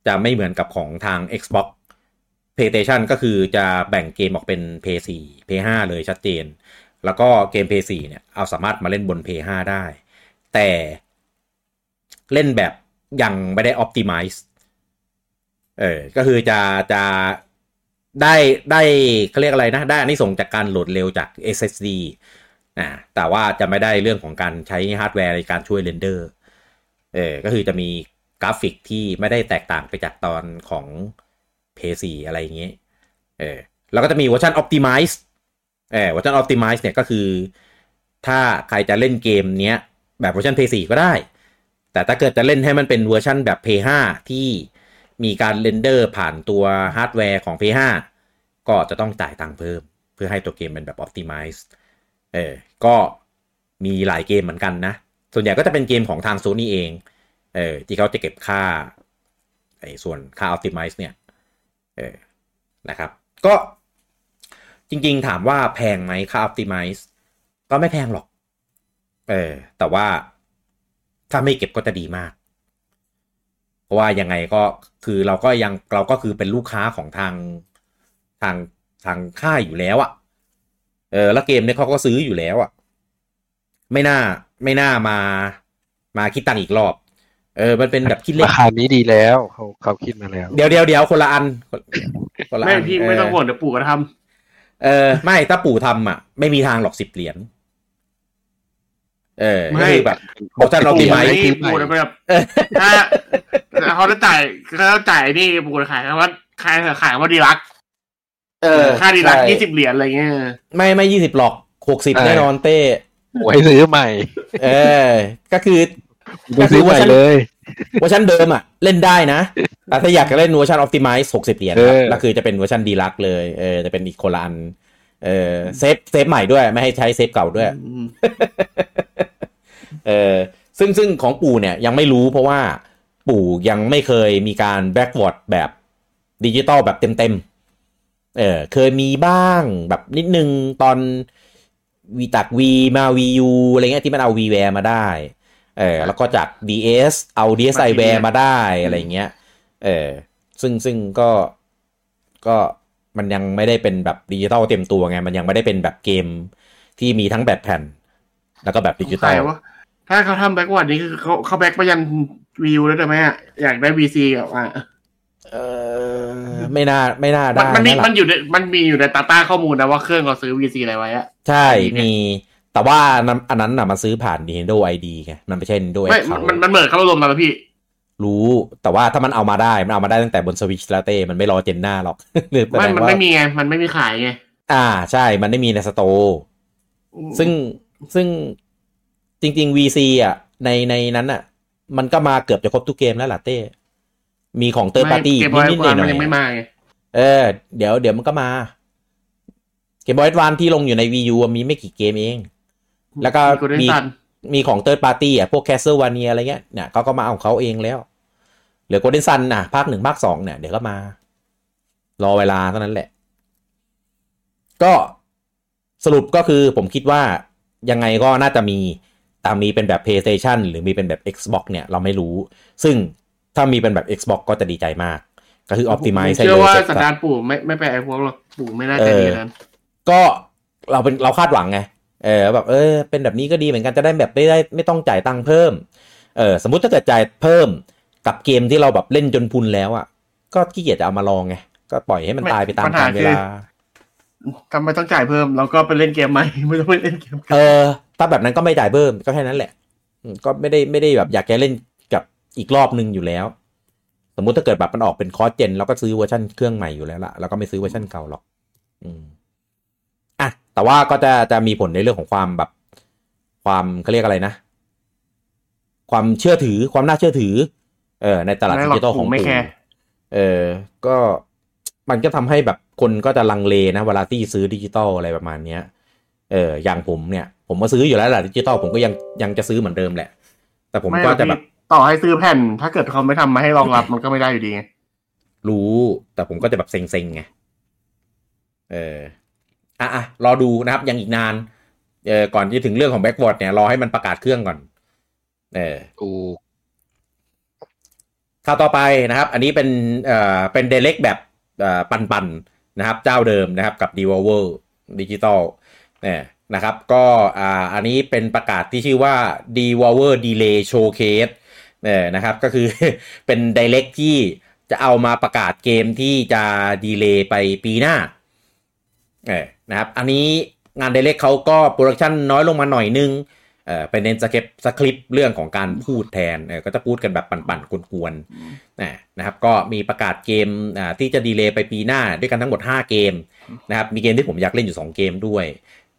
จะไม่เหมือนกับของทาง Xbox PlayStation ก็คือจะแบ่งเกมออกเป็น PS4 PS5 เลยชัดเจน แล้วก็เกม PS4 เนี่ยเอาสามารถมาเล่นบน PS5 ได้ แต่ เล่นแบบยังไม่ได้ Optimize เออ ก็คือจะจะได้ได้เขาเรียกอะไรนะ ได้อันนี้ส่งจากการโหลดเร็วจาก SSD อ่าแต่ว่าจะไม่ได้เรื่องของการใช้ฮาร์ดแวร์ในการช่วย render เออ ก็คือจะมีกราฟิกที่ไม่ได้แตกต่างไปจากตอนของ p 4อะไรอย่างเงี้ยเออ แล้วก็จะมีเวอร์ชัน Optimize เออเวอร์ชัน Optimize เนี่ยก็คือ ถ้าใครจะเล่นเกมเนี้ย แบบเวอร์ชัน p 4ก็ได้ แต่ถ้าเกิดจะเล่นให้มันเป็นเวอร์ชันแบบ p 5ที่มีการ render ผ่านตัวฮาร์ดแวร์ของ p 5ก็จะต้องจ่ายตังค์เพิ่ม เพื่อให้ตัวเกมเป็นแบบ Optimize เออ ก็มีหลายเกมเหมือนกันนะ ส่วนใหญ่ก็จะเป็นเกมของทาง Sony เอง เออ ที่เขาจะเก็บค่าไอ้ส่วนค่า Optimize เนี่ย เออ นะครับ ก็จริงๆ ถามว่าแพงไหมค่า Optimize ก็ไม่แพงหรอก เออ แต่ว่า ถ้าไม่เก็บก็จะดีมาก เพราะว่ายังไงก็คือเราก็ยังเราก็คือเป็นลูกค้าของทางทางทางค่ายอยู่แล้วอะเออแล้วเกมเนี่ยเขาก็ซื้ออยู่แล้วอะไม่น่าไม่น่ามามาคิดตังค์อีกรอบ เออ มันเป็นแบบคิดเล่รานคานี้ดีแล้วเขาเขาคิดมาแล้ว เดี๋ยวเดี๋ยวเดี๋ยวคนละอันคนคนละไม่อันพี่เออไม่ต้องห่วงเดี๋ยวปู่ก็ทเออไม่ถ้าปู่ทำอะ ไม่มีทางหรอกสิบเหรียญ เออก็คือแบบบอกท่านำเราปู่ตีไหมไม่ปู่จะแบบเออถ้าถ้าเขาจะจ่ายเขาจะจ่ายนี่ปู่จะขายว่าขายขายว่าดีลัก เออ ค่าดีลักใช่ยี่สิบเหรียญอะไรเงี้ยไม่ไม่ยี่สิบหรอกหกสิบใช่แน่นอนเต้ไว้ซื้อใหม่ เออ ก็คือไปซื้อใหม่เลยเวอร์ชันเดิมอะ เล่นได้นะแต่ถ้าอยากจะเล่นเวอร์ชันออ t ติมิ e หกสิบเหรียญครับเออแล้วคือจะเป็นเวอร์ชัน deluxe เลยเออจะเป็นอีกคนละอันเออเซฟเซฟใหม่ด้วย ไม่ให้ใช้เซฟเก่าด้วยอืม เออซึ่งซึ่งของปู่เนี่ยยังไม่รู้เพราะว่าปู่ยังไม่เคยมีการ backward แบบดิจิตอลแบบเต็มๆ เออเคยมีบ้างแบบนิดนึงตอน Wii ตัก Wii มา Wii U อะไรเงี้ยที่มันเอา v ีแวร์มาได้ เออแล้วก็จาก DS เอา DSi แวร์มาได้อะไรเงี้ย เออซึ่งซึ่งก็ก็มันยังไม่ได้เป็นแบบดิจิตอลเต็มตัวไง มันยังไม่ได้เป็นแบบเกมที่มีทั้งแบบแผ่น แล้วก็แบบดิจิตอใครลวะ ถ้าเขาทำ backward นี้คือเขาเขา back ไปยัน Wii U แล้วได้ไหมอะอยากได้ VC กับอะเออไม่น่าไม่น่ามันได้มันมีนะล่ะมันอยู่ในมันมีอยู่ใน data ข้อมูลนะว่าเครื่องเราซื้อ VC อะไรไว้อะใช่เนี่ยมี แต่ว่าอันนั้นอันนั้นน่ะมันซื้อผ่าน Nintendo ID ไงมันไม่ใช่ Nintendo ไม่ Account มันมันเหมือนเขารวมกันแล้วพี่ รู้ แต่ว่าถ้ามันเอามาได้ มันเอามาได้ตั้งแต่บนสวิชแล้วเต้มันไม่รอ gen หน้าหรอกหรือแสไม่ดงมันว่าไม่มีไงมันไม่มีขายไงอ่าใช่มันไม่มีใน store ซึ่งซึ่ง จริง ๆ VC อะ ในในนั้นอะ มันก็มาเกือบจะครบทุกเกมแล้วล่ะเต้ มีของ third party Game Boy นิดๆหน่มัอนยยังไม่ๆมาไงเออ เดี๋ยวเดี๋ยวมันก็มา Game Boy Advance ที่ลงอยู่ใน Wii U อะมีไม่กี่เกมเอง แล้วก็มี Golden มี Sun มีของ third party อะ พวก Castlevania อะไรเงี้ยเนี่ยเขาก็มาเอาของเขาเองแล้วเหลือ Golden Sun อะ ภาคหนึ่งภาคสองเนี่ย เดี๋ยวก็มา รอเวลาเท่านั้นแหละ ก็สรุปก็คือผมคิดว่ายังไงก็น่าจะมี ตามมีเป็นแบบ PlayStation หรือมีเป็นแบบ Xbox เนี่ยเราไม่รู้ ซึ่งถ้ามีเป็นแบบ Xbox ก็จะดีใจมาก ก็คือผม Optimize เชื่อให้ว่าเลยสันดานปู่ไม่ไม่ไปไอ้พวกหรอกปู่ไม่น่าจะดีนั้นก็เราเป็นเราคาดหวังไงเออแบบเออเป็นแบบนี้ก็ดีเหมือนกันจะได้แบบไม่ได้ไม่ต้องจ่ายตังค์เพิ่มเออสมมุติถ้าเกิดจ่ายเพิ่มกับเกมที่เราแบบเล่นจนพุนแล้วอะก็ขี้เกียจจะเอามาลองไงก็ปล่อยให้มันไม่ตายไปตามปัญหากาลเวคือลา ทำไมต้องจ่ายเพิ่มเราก็ไปเล่นเกมใหม่ไม่ต้องไปเล่นเกมเออถ้าแบบนั้นก็ไม่จ่ายเพิ่มก็แค่นั้นแหละอืมก็ไม่ได้ไม่ได้แบบอยากจะเล่นกับอีกรอบหนึ่งอยู่แล้ว สมมุติถ้าเกิดแบบมันออกเป็น cross gen เราก็ซื้อเวอร์ชันเครื่องใหม่อยู่แล้วล่ะแล้วก็ไม่ซื้อเวอร์ชันเก่าหรอก อืมอะแต่ว่าก็จะจะมีผลในเรื่องของความแบบ ความเขาเรียกอะไรนะ ความเชื่อถือความน่าเชื่อถือ เออในตลาดไม่ดิหรอกจิตอลของผมไม่ปู่แคร์เออ ก็ มันก็ทำให้แบบคนก็จะลังเลนะเวลาที่ซื้อดิจิตอลอะไรประมาณเนี้ยเอออย่างผมเนี่ย ผมมาซื้ออยู่แล้วแหละดิจิตอลผมก็ยังยังจะซื้อเหมือนเดิมแหละ แต่ผมไม่ก็หรอกจะแบบพี่ต่อให้ซื้อแผ่น ถ้าเกิดเขาไม่ทำมาให้รองรับมันก็ไม่ได้อยู่ดีไงรู้แต่ผมก็จะแบบเซ็งๆไงเอออะอะรอดูนะครับ ยังอีกนานเออก่อนที่ถึงเรื่องของ backward เนี่ยรอให้มันประกาศเครื่องก่อน เออกูข่าวต่อไปนะครับ อันนี้เป็นเอ่อเป็น Direct แบบ เอ่อปันๆนะครับเจ้าเดิมนะครับกับ d e v o l v e r Digital เนี่ยนะครับก็อ่าอันนี้เป็นประกาศที่ชื่อว่า d e v o l v e r Delay Showcase เนี่ยนะครับก็คือเป็น Direct ที่จะเอามาประกาศเกมที่จะ delay ไปปีหน้าเออนะครับอันนี้งาน Direct เขาก็ production น้อยลงมาหน่อยนึง เอ่อเป็นเน้นสคริปสคริปต์เรื่องของการพูดแทนเออก็จะพูดกันแบบปั่นๆกวนๆนะนะครับก็มีประกาศเกมอ่าที่จะ delay ไปปีหน้าด้วยกันทั้งหมด 5 เกมนะครับมีเกมที่ผมอยากเล่นอยู่ 2 เกมด้วย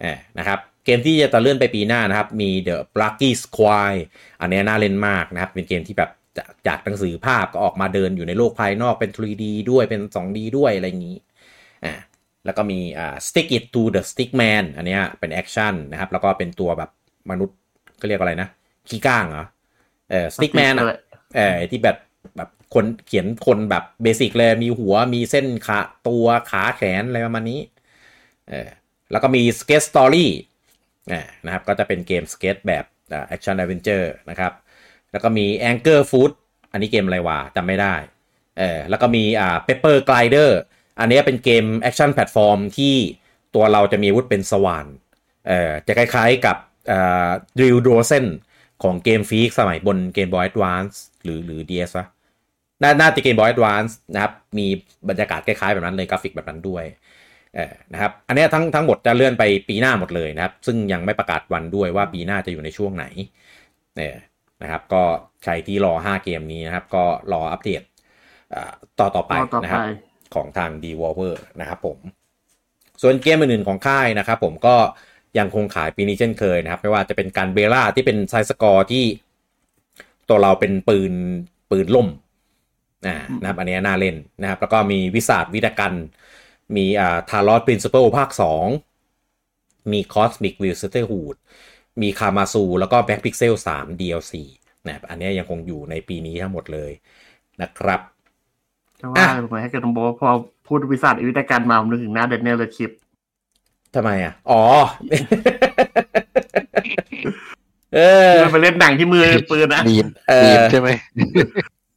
เออนะครับเกมที่จะเลื่อนไปปีหน้านะครับมี The Plucky Squire อันนี้น่าเล่นมากนะครับเป็นเกมที่แบบจากจากหนังสือภาพก็ออกมาเดินอยู่ในโลกภายนอกเป็น 3D ด้วยเป็น 2D ด้วยอะไรอย่างนี้อ่าแล้วก็มีอ่า Stick It to the Stickman อันเนี้ยเป็น action นะครับแล้วก็เป็นตัวแบบ มนุษย์ก็เรียกอะไรนะขี้ก้างเหรอเออ Stickman อะเออที่แบบแบบคนเขียนคนแบบ basic เลยมีหัวมีเส้นขาตัวขาแขนอะไรประมาณนี้เออแล้วก็มี Skate Story อ่านะครับก็จะเป็นเกมสเก็ตแบบ action adventure นะครับ แล้วก็มี Anger Foot อันนี้เกมอะไรวะจำไม่ได้เออแล้วก็มีอ่า Pepper Grinder อันนี้เป็นเกม action platform ที่ตัวเราจะมีอาวุธเป็นสว่านเออจะคล้ายๆกับ อ่า Drill d r o s e n ของเกมฟีกสมัยบนเกม Boy Advance หรือหรือ DS วะน่าน่าจะเกม Boy Advance นะครับ มีบรรยากาศคล้ายๆแบบนั้นเลยกราฟิกแบบนั้นด้วยเออนะครับอันเนี้ยทั้งทั้งหมดจะเลื่อนไปปีหน้าหมดเลยนะครับ ซึ่งยังไม่ประกาศวันด้วยว่าปีหน้าจะอยู่ในช่วงไหนเนี่ยนะครับ ก็ใครที่รอ 5 เกมนี้นะครับ ก็รออัปเดตอ่าต่อต่อไปต่อต่อนะครับไปของทาง d e v o l v e r นะครับผม ส่วนเกมอื่นๆของค่ายนะครับ ผมก็ ยังคงขายปีนี้เช่นเคยนะครับ ไม่ว่าจะเป็น Gunbrella ที่เป็น side scroll ที่ตัวเราเป็นปืนปืนร่มอ่านะครับ อันนี้น่าเล่นนะครับ แล้วก็มี Wizard with a Gun มีอ่า Talos Principle ภาค 2 มี Cosmic Wheel Sisterhood มี KarmaZoo แล้วก็ McPixel 3 DLC นะครับอันนี้ยังคงอยู่ในปีนี้ทั้งหมดเลยนะครับแต่ว่าเหมือนให้กิดผมบอกว่าพอพูด Wizard with a Gun มาผมนึกถึงหน้า Daniel Radcliffe ทำไมอะ อ๋อ เออมันไปเล่นหนังที่มือปืนนะมีมเออมีมใช่ไหม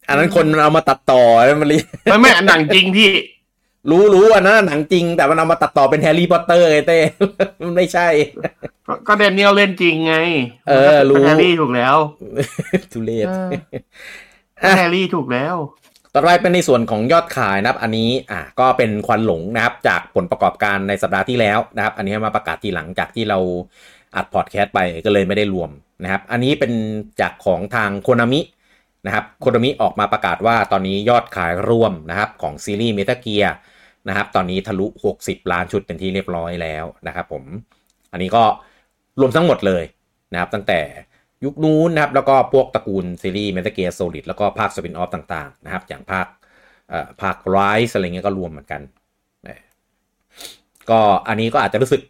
อันนั้นคนมันเอามาตัดต่อแล้วมันเลยไม่ไม่หนังจริงที่ รู้รู้อันนั้นหนังจริง แต่มันเอามาตัดต่อเป็น Harry Potter ไงแต่มันไม่ใช่ ก็ก็ Daniel เล่นจริงไง เออ รู้แฮร์รี่ถูกแล้วทุเรศเอออะแฮร์รี่ถูกแล้ว ต่อไปเป็นในส่วนของยอดขายนะครับ อันนี้อะก็เป็นควันหลงนะครับ จากผลประกอบการในสัปดาห์ที่แล้วนะครับ อันนี้มาประกาศทีหลังจากที่เราอัดพอดแคสต์ไปก็เลยไม่ได้รวมนะครับ อันนี้เป็นจากของทาง Konami นะครับ Konami ออกมาประกาศว่าตอนนี้ยอดขายรวมนะครับของซีรีส์ Metal Gearนะครับ ตอนนี้ทะลุ 60 ล้านชุดเป็นที่เรียบร้อยแล้วนะครับ ผม อันนี้ก็รวมทั้งหมดเลยนะครับ ตั้งแต่ ยุคนู้นนะครับแล้วก็พวกตระกูลซีรีส์ Metal Gear Solid แล้วก็ภาคสปินออฟต่างๆนะครับ อย่างภาคเอ่อภาค Rise อะไรเงี้ยก็รวมเหมือนกันนะก็อันนี้ก็อาจจะรู้สึก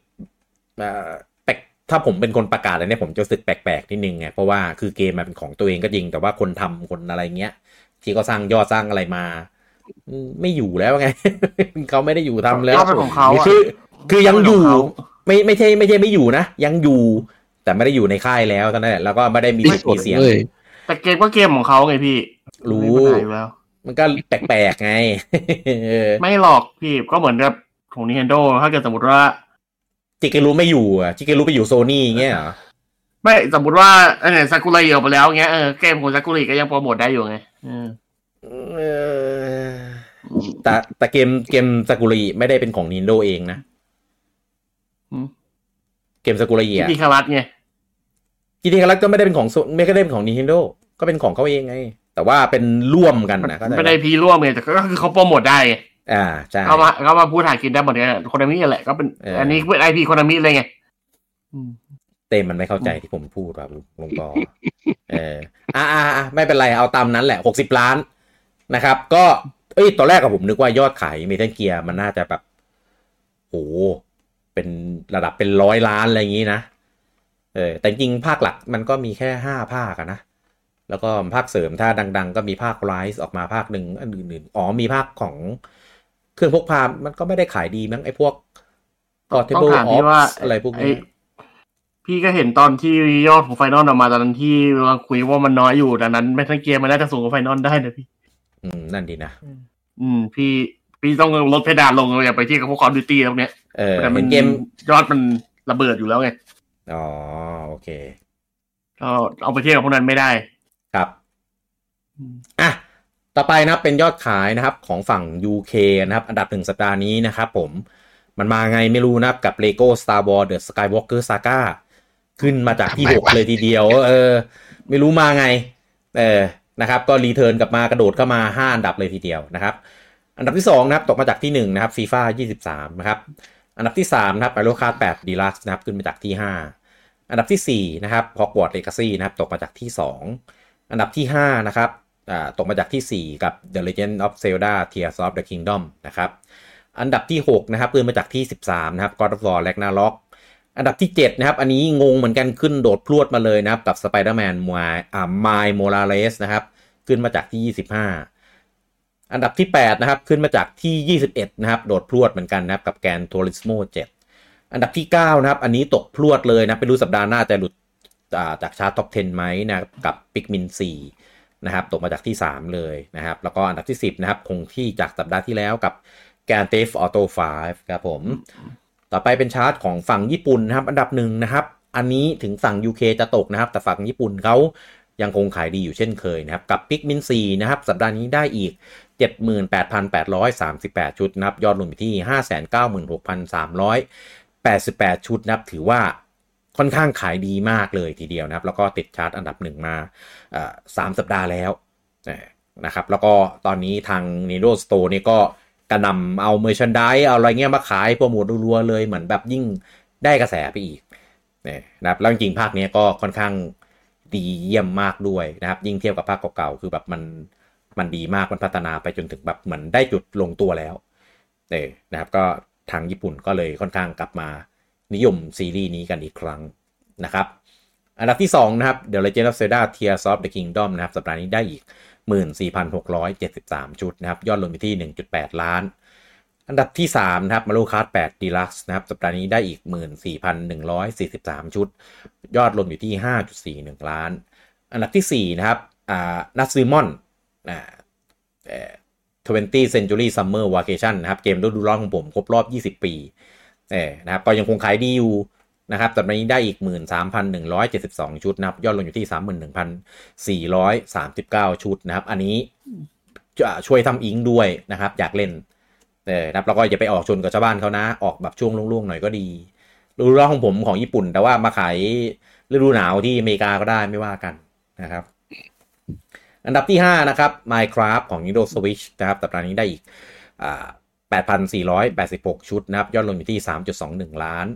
เอ่อแปลกถ้าผมเป็นคนประกาศอะไรเนี่ยผมจะรู้สึกแปลกๆนิดนึงไงเพราะว่าคือเกมมันเป็นของตัวเองก็จริง แต่ว่าคนทำคนอะไรเงี้ย ที่เขาสร้างยอดสร้างอะไรมาอืมไม่อยู่แล้วไงเขาไม่ได้อยู่ทำแล้วก็เป็นของเขาอะคือคือยังอยู่ของเขาไม่ไม่ใช่ไม่ใช่ไม่อยู่นะยังอยู่ แต่ไม่ได้อยู่ในค่ายแล้วเท่านั้นแหละแล้วก็ไม่ได้มีไม่มีเสียงเลยแต่เกมก็เกมของเขาไงพี่ รู้ไม่เป็นไรอยู่แล้วมันก็แปลกๆไงเออไม่หรอกพี่ก็เหมือนกับของ Nintendo ถ้าเกิดสมมติว่าจิเกรุไม่อยู่อะจิเกรุไปอยู่โซนี่เงี้ยเหรอไม่สมมติว่าเออซากุระออกไปแล้วเงี้ยเออเกมของซากุระก็ยังโปรโมทได้อยู่ไงเออเออแต่แต่เกมเกมซากุระไม่ได้เป็นของ Nintendo เองนะอืมเกมซากุระอะพี่คารัตไง จีทีคารัก็ไม่ได้เป็นของ So- ไม่ได้เป็นของ Nintendo ก็เป็นของเขาเองไง แต่ว่าเป็นร่วมกันนะเข้าใจไม่ปะได้พีร่วมไงแต่ก็คือเขาโปรโมทได้ไงอ่าใช่เขามาเขามาพูดหากินได้หมดเลยโคนามิแหละก็เป็นเอออัอันนี้เป็นไอพีโคนามิเลยไงอืมเต้มันไม่เข้าใจที่ผมพูดว่าลุงกอเอออ่าอ่าอ่าไม่เป็นไรเอาตามนั้นแหละหกสิบล้านนะครับ ก็เอ้ยตอนแรกกับผมนึกว่ายอดขายเมทัลเกียร์มันน่าจะแบบโหเป็นระดับเป็นร้อยล้านอะไรอย่างนี้นะ เออแต่จริงๆภาคหลักมันก็มีแค่ห้าภาคอะนะ แล้วก็ภาคเสริมถ้าดัง ๆ ก็มีภาคไรส์ออกมาภาคหนึ่งอันอื่นๆอ๋อมีภาคของเครื่องพกพามันก็ไม่ได้ขายดีมั้งไอ้พวกต้อง Portable ถามพี่ว่า Ops อะไรพวกนี้ไอ้พี่ก็เห็นตอนที่ยอดของไฟนอลออกมาตอนนั้นที่เราคุยว่ามันน้อยอยู่ดังนั้นไม่ทั้งเกมมันน่าจะสูงกว่าไฟนอลได้นะพี่ อืม นั่นดีนะ อืม พี่พี่ต้องลดเพดานลงอย่าไปที่กับพวกคอร์ดิตี้แล้วเนี้ยเออแต่มัเห็นนเกมยอดมันระเบิดอยู่แล้วไง อ๋อโอเคก็เอาไปเทียบกับพวกนั้นไม่ได้ครับอืมอะต่อไปนะครับเป็นยอดขายนะครับของฝั่ง UK นะครับ อันดับหนึ่งสัปดาห์นี้นะครับผมมันมาไงไม่รู้นะครับกับ Lego Star Wars The Skywalker Saga ขึ้นมาจากที่หกเลยทีเดียว เออ ไม่รู้มาไง เออนะครับ ก็ return กลับมากระโดดเข้ามาห้าอันดับเลยทีเดียวนะครับ อันดับที่สองนะครับ ตกมาจากที่หนึ่งนะครับฟีฟ่ายี่สิบสามนะครับ อันดับที่สามนะครับ Mario Kart แปด Deluxe นะครับขึ้นมาจากที่ห้าอันดับที่สี่นะครับ Hogwarts Legacy นะครับตกมาจากที่สองอันดับที่ห้านะครับตกมาจากที่ 4 กับ The Legend of Zelda Tears of the Kingdom นะครับอันดับที่ 6 นะครับขึ้นมาจากที่ 13 นะครับ God of War Ragnarok อันดับที่ 7 นะครับ อันนี้งงเหมือนกันขึ้นโดดพรวดมาเลยนะครับ กับ Spider-Man มายอ่า My Morales นะครับ ขึ้นมาจากที่ 25 อันดับที่ 8 นะครับ ขึ้นมาจากที่ 21 นะครับ โดดพรวดเหมือนกันนะครับ กับแกน Turismo 7อันดับที่ 9 นะครับ อันนี้ตกพรวดเลยนะ ไม่รู้สัปดาห์หน้าจะหลุดจากชาร์ตท็อป 10 ไหมนะกับ Pikmin 4นะครับ ตกมาจากที่ 3 เลยนะครับ แล้วก็อันดับที่ 10 นะครับ คงที่จากสัปดาห์ที่แล้วกับ g a n t e f Auto 5ครับผม ต่อไปเป็นชาร์ตของฝั่งญี่ปุ่นนะครับ อันดับหนึ่งนะครับ อันนี้ถึงฝั่ง UK จะตกนะครับ แต่ฝั่งญี่ปุ่นเขายังคงขายดีอยู่เช่นเคยนะครับ กับ Pikmin 4นะครับ สัปดาห์นี้ได้อีก 78,838 ชุดนะครับยอดรวมอยู่ที่ 596,388 ชุดนะครับถือว่าค่อนข้างขายดีมากเลยทีเดียวนะครับ แล้วก็ติดชาร์ตอันดับหนึ่งมาสามสัปดาห์แล้วนะครับ แล้วก็ตอนนี้ทาง n e r o Store นี่ก็กระหน่ำเอา merchandise เอาอะไรเงี้ยมาขายโปรโมทรัวๆเลยเหมือนแบบยิ่งได้กระแสไปอีกนะครับแล้วจริงๆภาคนี้ก็ค่อนข้างดีเยี่ยมมากด้วยนะครับ ยิ่งเทียบกับภาคเก่าๆคือแบบมัน มันดีมากมันพัฒนาไปจนถึงแบบเหมือนได้จุดลงตัวแล้วเน่นะครับก็ทางญี่ปุ่นก็เลยค่อนข้างกลับมานิยมซีรีส์นี้กันอีกครั้งนะครับ อันดับที่ 2 นะครับ The Legend of Zelda Tears of the Kingdom นะครับ สัปดาห์นี้ได้อีก 14,673 ชุดนะครับ ยอดรวมไปที่ 1.8 ล้าน อันดับที่ 3 นะครับ Mario Kart 8 Deluxe นะครับ สัปดาห์นี้ได้อีก 14,143 ชุด ยอดรวมอยู่ที่ 5.41 ล้าน อันดับที่ 4 นะครับ อ่านัซ m มอน อ่า20 Century Summer Vacation นะครับ เกมฤดูร้อนของผมครบรอบ 20 ปีเอนะครับก็ยังคงขายดีอยู่นะครับแต่วันนี้ได้อีก 13,172 ชุดนะครับ ยอดลงอยู่ที่ 31,439 ชุดนะครับ อันนี้จะช่วยทำอิงด้วยนะครับ อยากเล่นเออนะครับแล้วก็อย่าไปออกชนกับชาวบ้านเขานะ ออกแบบช่วงล่วงๆหน่อยก็ดีรูร้อนของผมของญี่ปุ่น แต่ว่ามาขายฤดูหนาวที่อเมริกาก็ได้ไม่ว่ากันนะครับ อันดับที่ 5 นะครับ Minecraft ของ Nintendo Switch นะครับสัปดาห์นี้ได้อีก8,486 ชุดนะครับ ยอดลงอยู่ที่ 3.21 ล้าน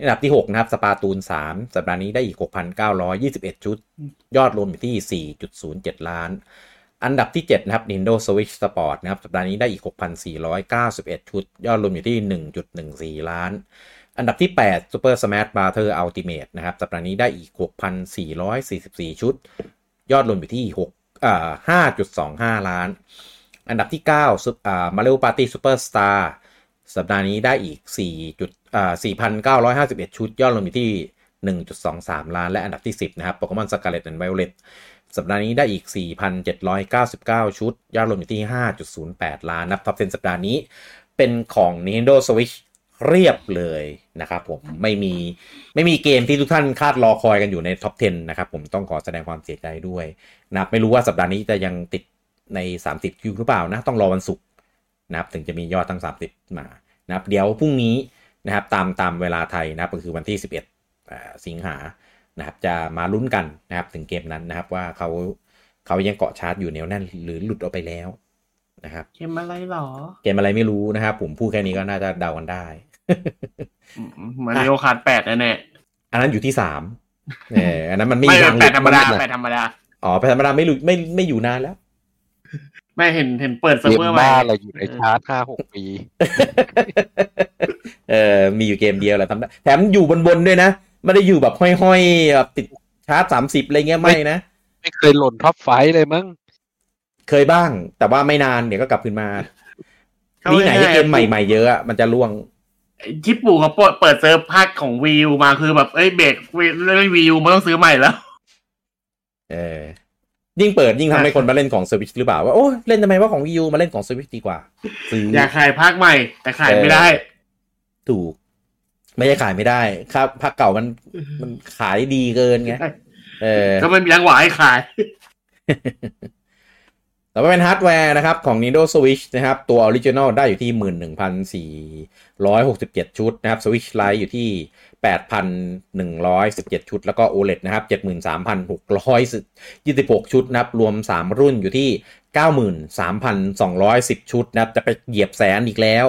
อันดับที่ 6 นะครับ สปาตูน 3 สัปดาห์นี้ได้อีก 6,921 ชุด ยอดรวมอยู่ที่ 4.07 ล้าน อันดับที่ 7 นะครับ Nintendo Switch Sport นะครับ สัปดาห์นี้ได้อีก 6,491 ชุด ยอดรวมอยู่ที่ 1.14 ล้าน อันดับที่ 8 Super Smash Bros Ultimate นะครับ สัปดาห์นี้ได้อีก 6,444 ชุด ยอดรวมอยู่ที่ 6 อ่า5.25 ล้าน อันดับที่9ซุปอ่า Mario Party Superstars สัปดาห์นี้ได้อีก4จุดอ่า4,951 ชุดยอดรวมอยู่ที่ 1.23 ล้าน และอันดับที่ 10 นะครับ Pokémon Scarlet and Violet สัปดาห์นี้ได้อีก 4,799 ชุด ยอดรวมอยู่ที่ 5.08 ล้าน นับ top 10สัปดาห์นี้ เป็นของ Nintendo Switch เรียบเลยนะครับผมไม่มีไม่มีเกมที่ทุกท่านคาดรอคอยกันอยู่ใน top 10 นะครับผมต้องขอแสดงความเสียใจด้วยนะไม่รู้ว่าสัปดาห์นี้จะยังติดใน 30 คิวหรือเปล่านะ ต้องรอวันศุกร์นะครับถึงจะมียอดทั้ง 30 มานะครับเดี๋ยวพรุ่งนี้นะครับตามตามเวลาไทยนะครับก็คือวันที่ 11 สิงหานะครับจะมาลุ้นกันนะครับถึงเกมนั้นนะครับว่าเขาเขายังเกาะชาร์ตอยู่เหนียวแน่นหรือหลุดออกไปแล้วนะครับเกมอะไรหรอ เกมอะไรไม่รู้นะครับผมพูดแค่นี้ก็น่าจะเดากันได้ Mario Kart แปดแน่อันนั้นอยู่ที่สามเอออันนั้นมันไม่แปดธรรมดาแปดธรรมดาอ๋อแปดธรรมดาไม่รู้ไม่ไม่อยู่นานแล้ว ไม่เห็นเห็นเปิดเซิร์ฟเวอร์ใหม่เราอยู่ในชาร์ตห้าหกปี เออมีอยู่เกมเดียวแหละทำได้แถมอยู่บนบนด้วยนะ ไม่ได้อยู่แบบห้อยๆแบบติดชาร์ตสามสิบอะไรเงี้ยไม่นะ ไม่เคยหล่น top five เลยมั้งเคยบ้าง แต่ว่าไม่นานเดี๋ยวก็กลับขึ้นมานี่ไหนเกมใหม่ๆเยอะมันจะร่วง ที่ปู่เขาเปิดเซิร์ฟภาคของ Wii U มาคือแบบเอ้ยเบรกเรื่อง Wii U มันต้องซื้อใหม่แล้ว เออยิ่งเปิดยิ่งทำให้คนมาเล่นของสวิชหรือเปล่าว่าโอ้เล่นทำไมว่าของ Wii U มาเล่นของสวิชดีกว่าอยากขายภาคใหม่ แต่ขายไม่ได้ ถูก ไม่ใช่ขายไม่ได้ ครับภาคเก่ามันมันขายดีเกินไงเออก็ไม่มีจังหวะให้ขาย ต่อไปเป็นฮาร์ดแวร์นะครับ ของ Nintendo Switch นะครับ ตัว original ได้อยู่ที่ 11,467 ชุดนะครับ Switch Lite อยู่ที่ 8,117 ชุด แล้วก็ OLED นะครับ 73,626 ชุดนะครับ รวม 3 รุ่นอยู่ที่ 93,210 ชุดนะครับ จะไปเหยียบแสนอีกแล้ว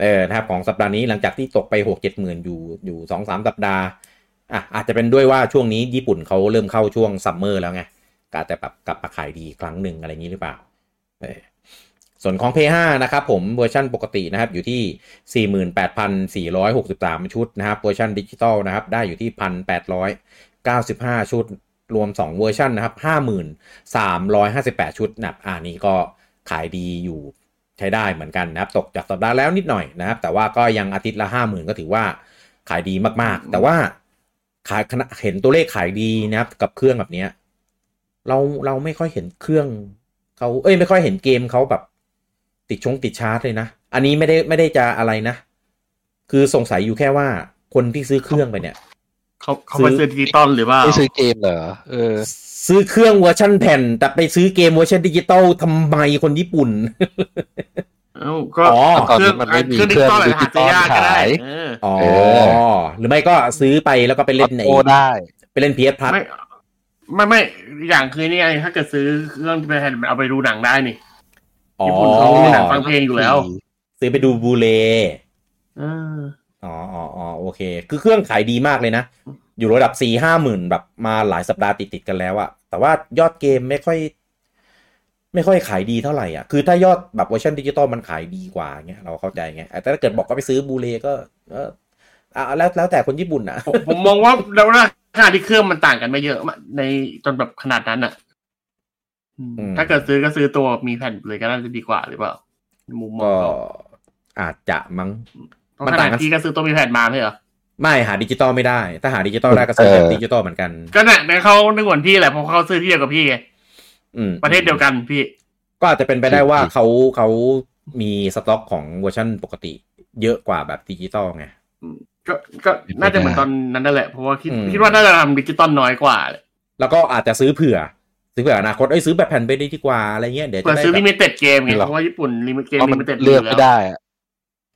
เออนะครับของสัปดาห์นี้หลังจากที่ตกไป 6 7หมื่นอยู่อยู่ 2-3 สัปดาห์อะอาจจะเป็นด้วยว่าช่วงนี้ญี่ปุ่นเขาเริ่มเข้าช่วง summer แล้วไง อาจจะแบบกลับมาขายดีครั้งหนึ่งอะไรอย่างนี้หรือเปล่าเออส่วนของ p 5นะครับผมเวอร์ชันปกตินะครับอยู่ที่ 48,463 ชุดนะครับเวอร์ชันดิจิตอลนะครับได้อยู่ที่ 1,895 ชุด รวม 2 เวอร์ชันนะครับ 5,358 ชุดนะครับอ่านี้ก็ขายดีอยู่ใช้ได้เหมือนกันนะครับ ตกจากสัปดาห์แล้วนิดหน่อยนะครับ แต่ว่าก็ยังอาทิตย์ละ 50,000 ก็ถือว่าขายดีมากๆ แต่ว่าขายเห็นตัวเลขขายดีนะครับกับเครื่องแบบเนี้ย เราเราไม่ค่อยเห็นเครื่องเขาเอ้ยไม่ค่อยเห็นเกมเขาแบบ ติดชงติดชาร์จเลยนะ อันนี้ไม่ได้ไม่ได้จะอะไรนะ คือสงสัยอยู่แค่ว่าคนที่ซื้อเครื่องไปเนี่ยเขาเขาไปซื้อดิจิตอลหรือว่าไม่ซื้อเกมเหรอเออ ซื้อเครื่องเวอร์ชันแผ่น แต่ไปซื้อเกมเวอร์ชันดิจิตอลทำไมคนญี่ปุ่นเอ้าก็อ๋อตอนเครื่นี้องมันไม่มีเครื่องดิจิตอลอะไรหาซื้อยากก็ได้ขายเอออ๋อเอหรือไม่ก็ซื้อไปแล้วก็ไปเล่นในโอได้ ไปเล่นพีเอสพัท ไม่ไม่ไม่อย่างคือนี่ไงถ้าเกิดซื้อเครื่องเป็นแผ่นเอาไปดูหนังได้นี่อ๋อญี่ปุ่นเขามีหนังฟังเพลงอยู่แล้ว ซื้อไปดู Blu-ray เอออ๋ออ๋ออ๋อโอเค คือเครื่องขายดีมากเลยนะ อยู่ระดับสี่ห้าหมื่นแบบมาหลายสัปดาห์ติดติดๆกันแล้วอะแต่ว่ายอดเกมไม่ค่อย ไม่ค่อยขายดีเท่าไหร่อะ คือถ้ายอดแบบเวอร์ชันดิจิตอลมันขายดีกว่าเงี้ยเราเข้าใจไงแต่ถ้าเกิดบอกก็ไปซื้อ Blu-ray ก็ เอออะแล้วแล้วแต่คนญี่ปุ่นอะ ผมผมมองว่าแล้วราคาที่เครื่องมันต่างกันไม่เยอะในจนแบบขนาดนั้นอะอืมอืมถ้าเกิดซื้อก็ซื้อตัวมีแผ่นเลยก็น่าจะดีกว่าหรือเปล่าในมุมมองก็เขาอาจจะมั้งเพราะมันขต่านาดงกันที่ก็ซื้อตัวมีแผ่นมาไม่เหรอไม่หาดิจิตอลไม่ได้ ถ้าหาดิจิตอลได้ก็ซื้อแบบเออดิจิตอลเหมือนกัน ก็เนี่ยในเขาในเหมือนพี่แหละเพราะเขาซื้อที่เดียวกับพี่ไงอืมประเทศเดียวกันพี่ ก็อาจจะเป็นไปได้ว่าเขาเขามีสต็อกของเวอร์ชันปกติ เยอะกว่าแบบดิจิตอลไง ก็ก็น่าจะเหมือนตอนนั้นนั่นแหละ เพราะว่าคิดอืมคิดว่าน่าจะทำดิจิตอลน้อยกว่าแหละแล้วก็อาจจะซื้อเผื่อ ซื้อเผื่ออนาคตเอ้ยซื้อแบบแผ่นไปดีกว่าอะไรเงี้ยเดี๋ยวเปิจะดได้ซื้อลิแบบมิเต็ดเกมไงหรอเพราะว่าญี่ปุ่นลิมิเกมเพราะลิมันมิเต็ดเลือกไม่ได้อะ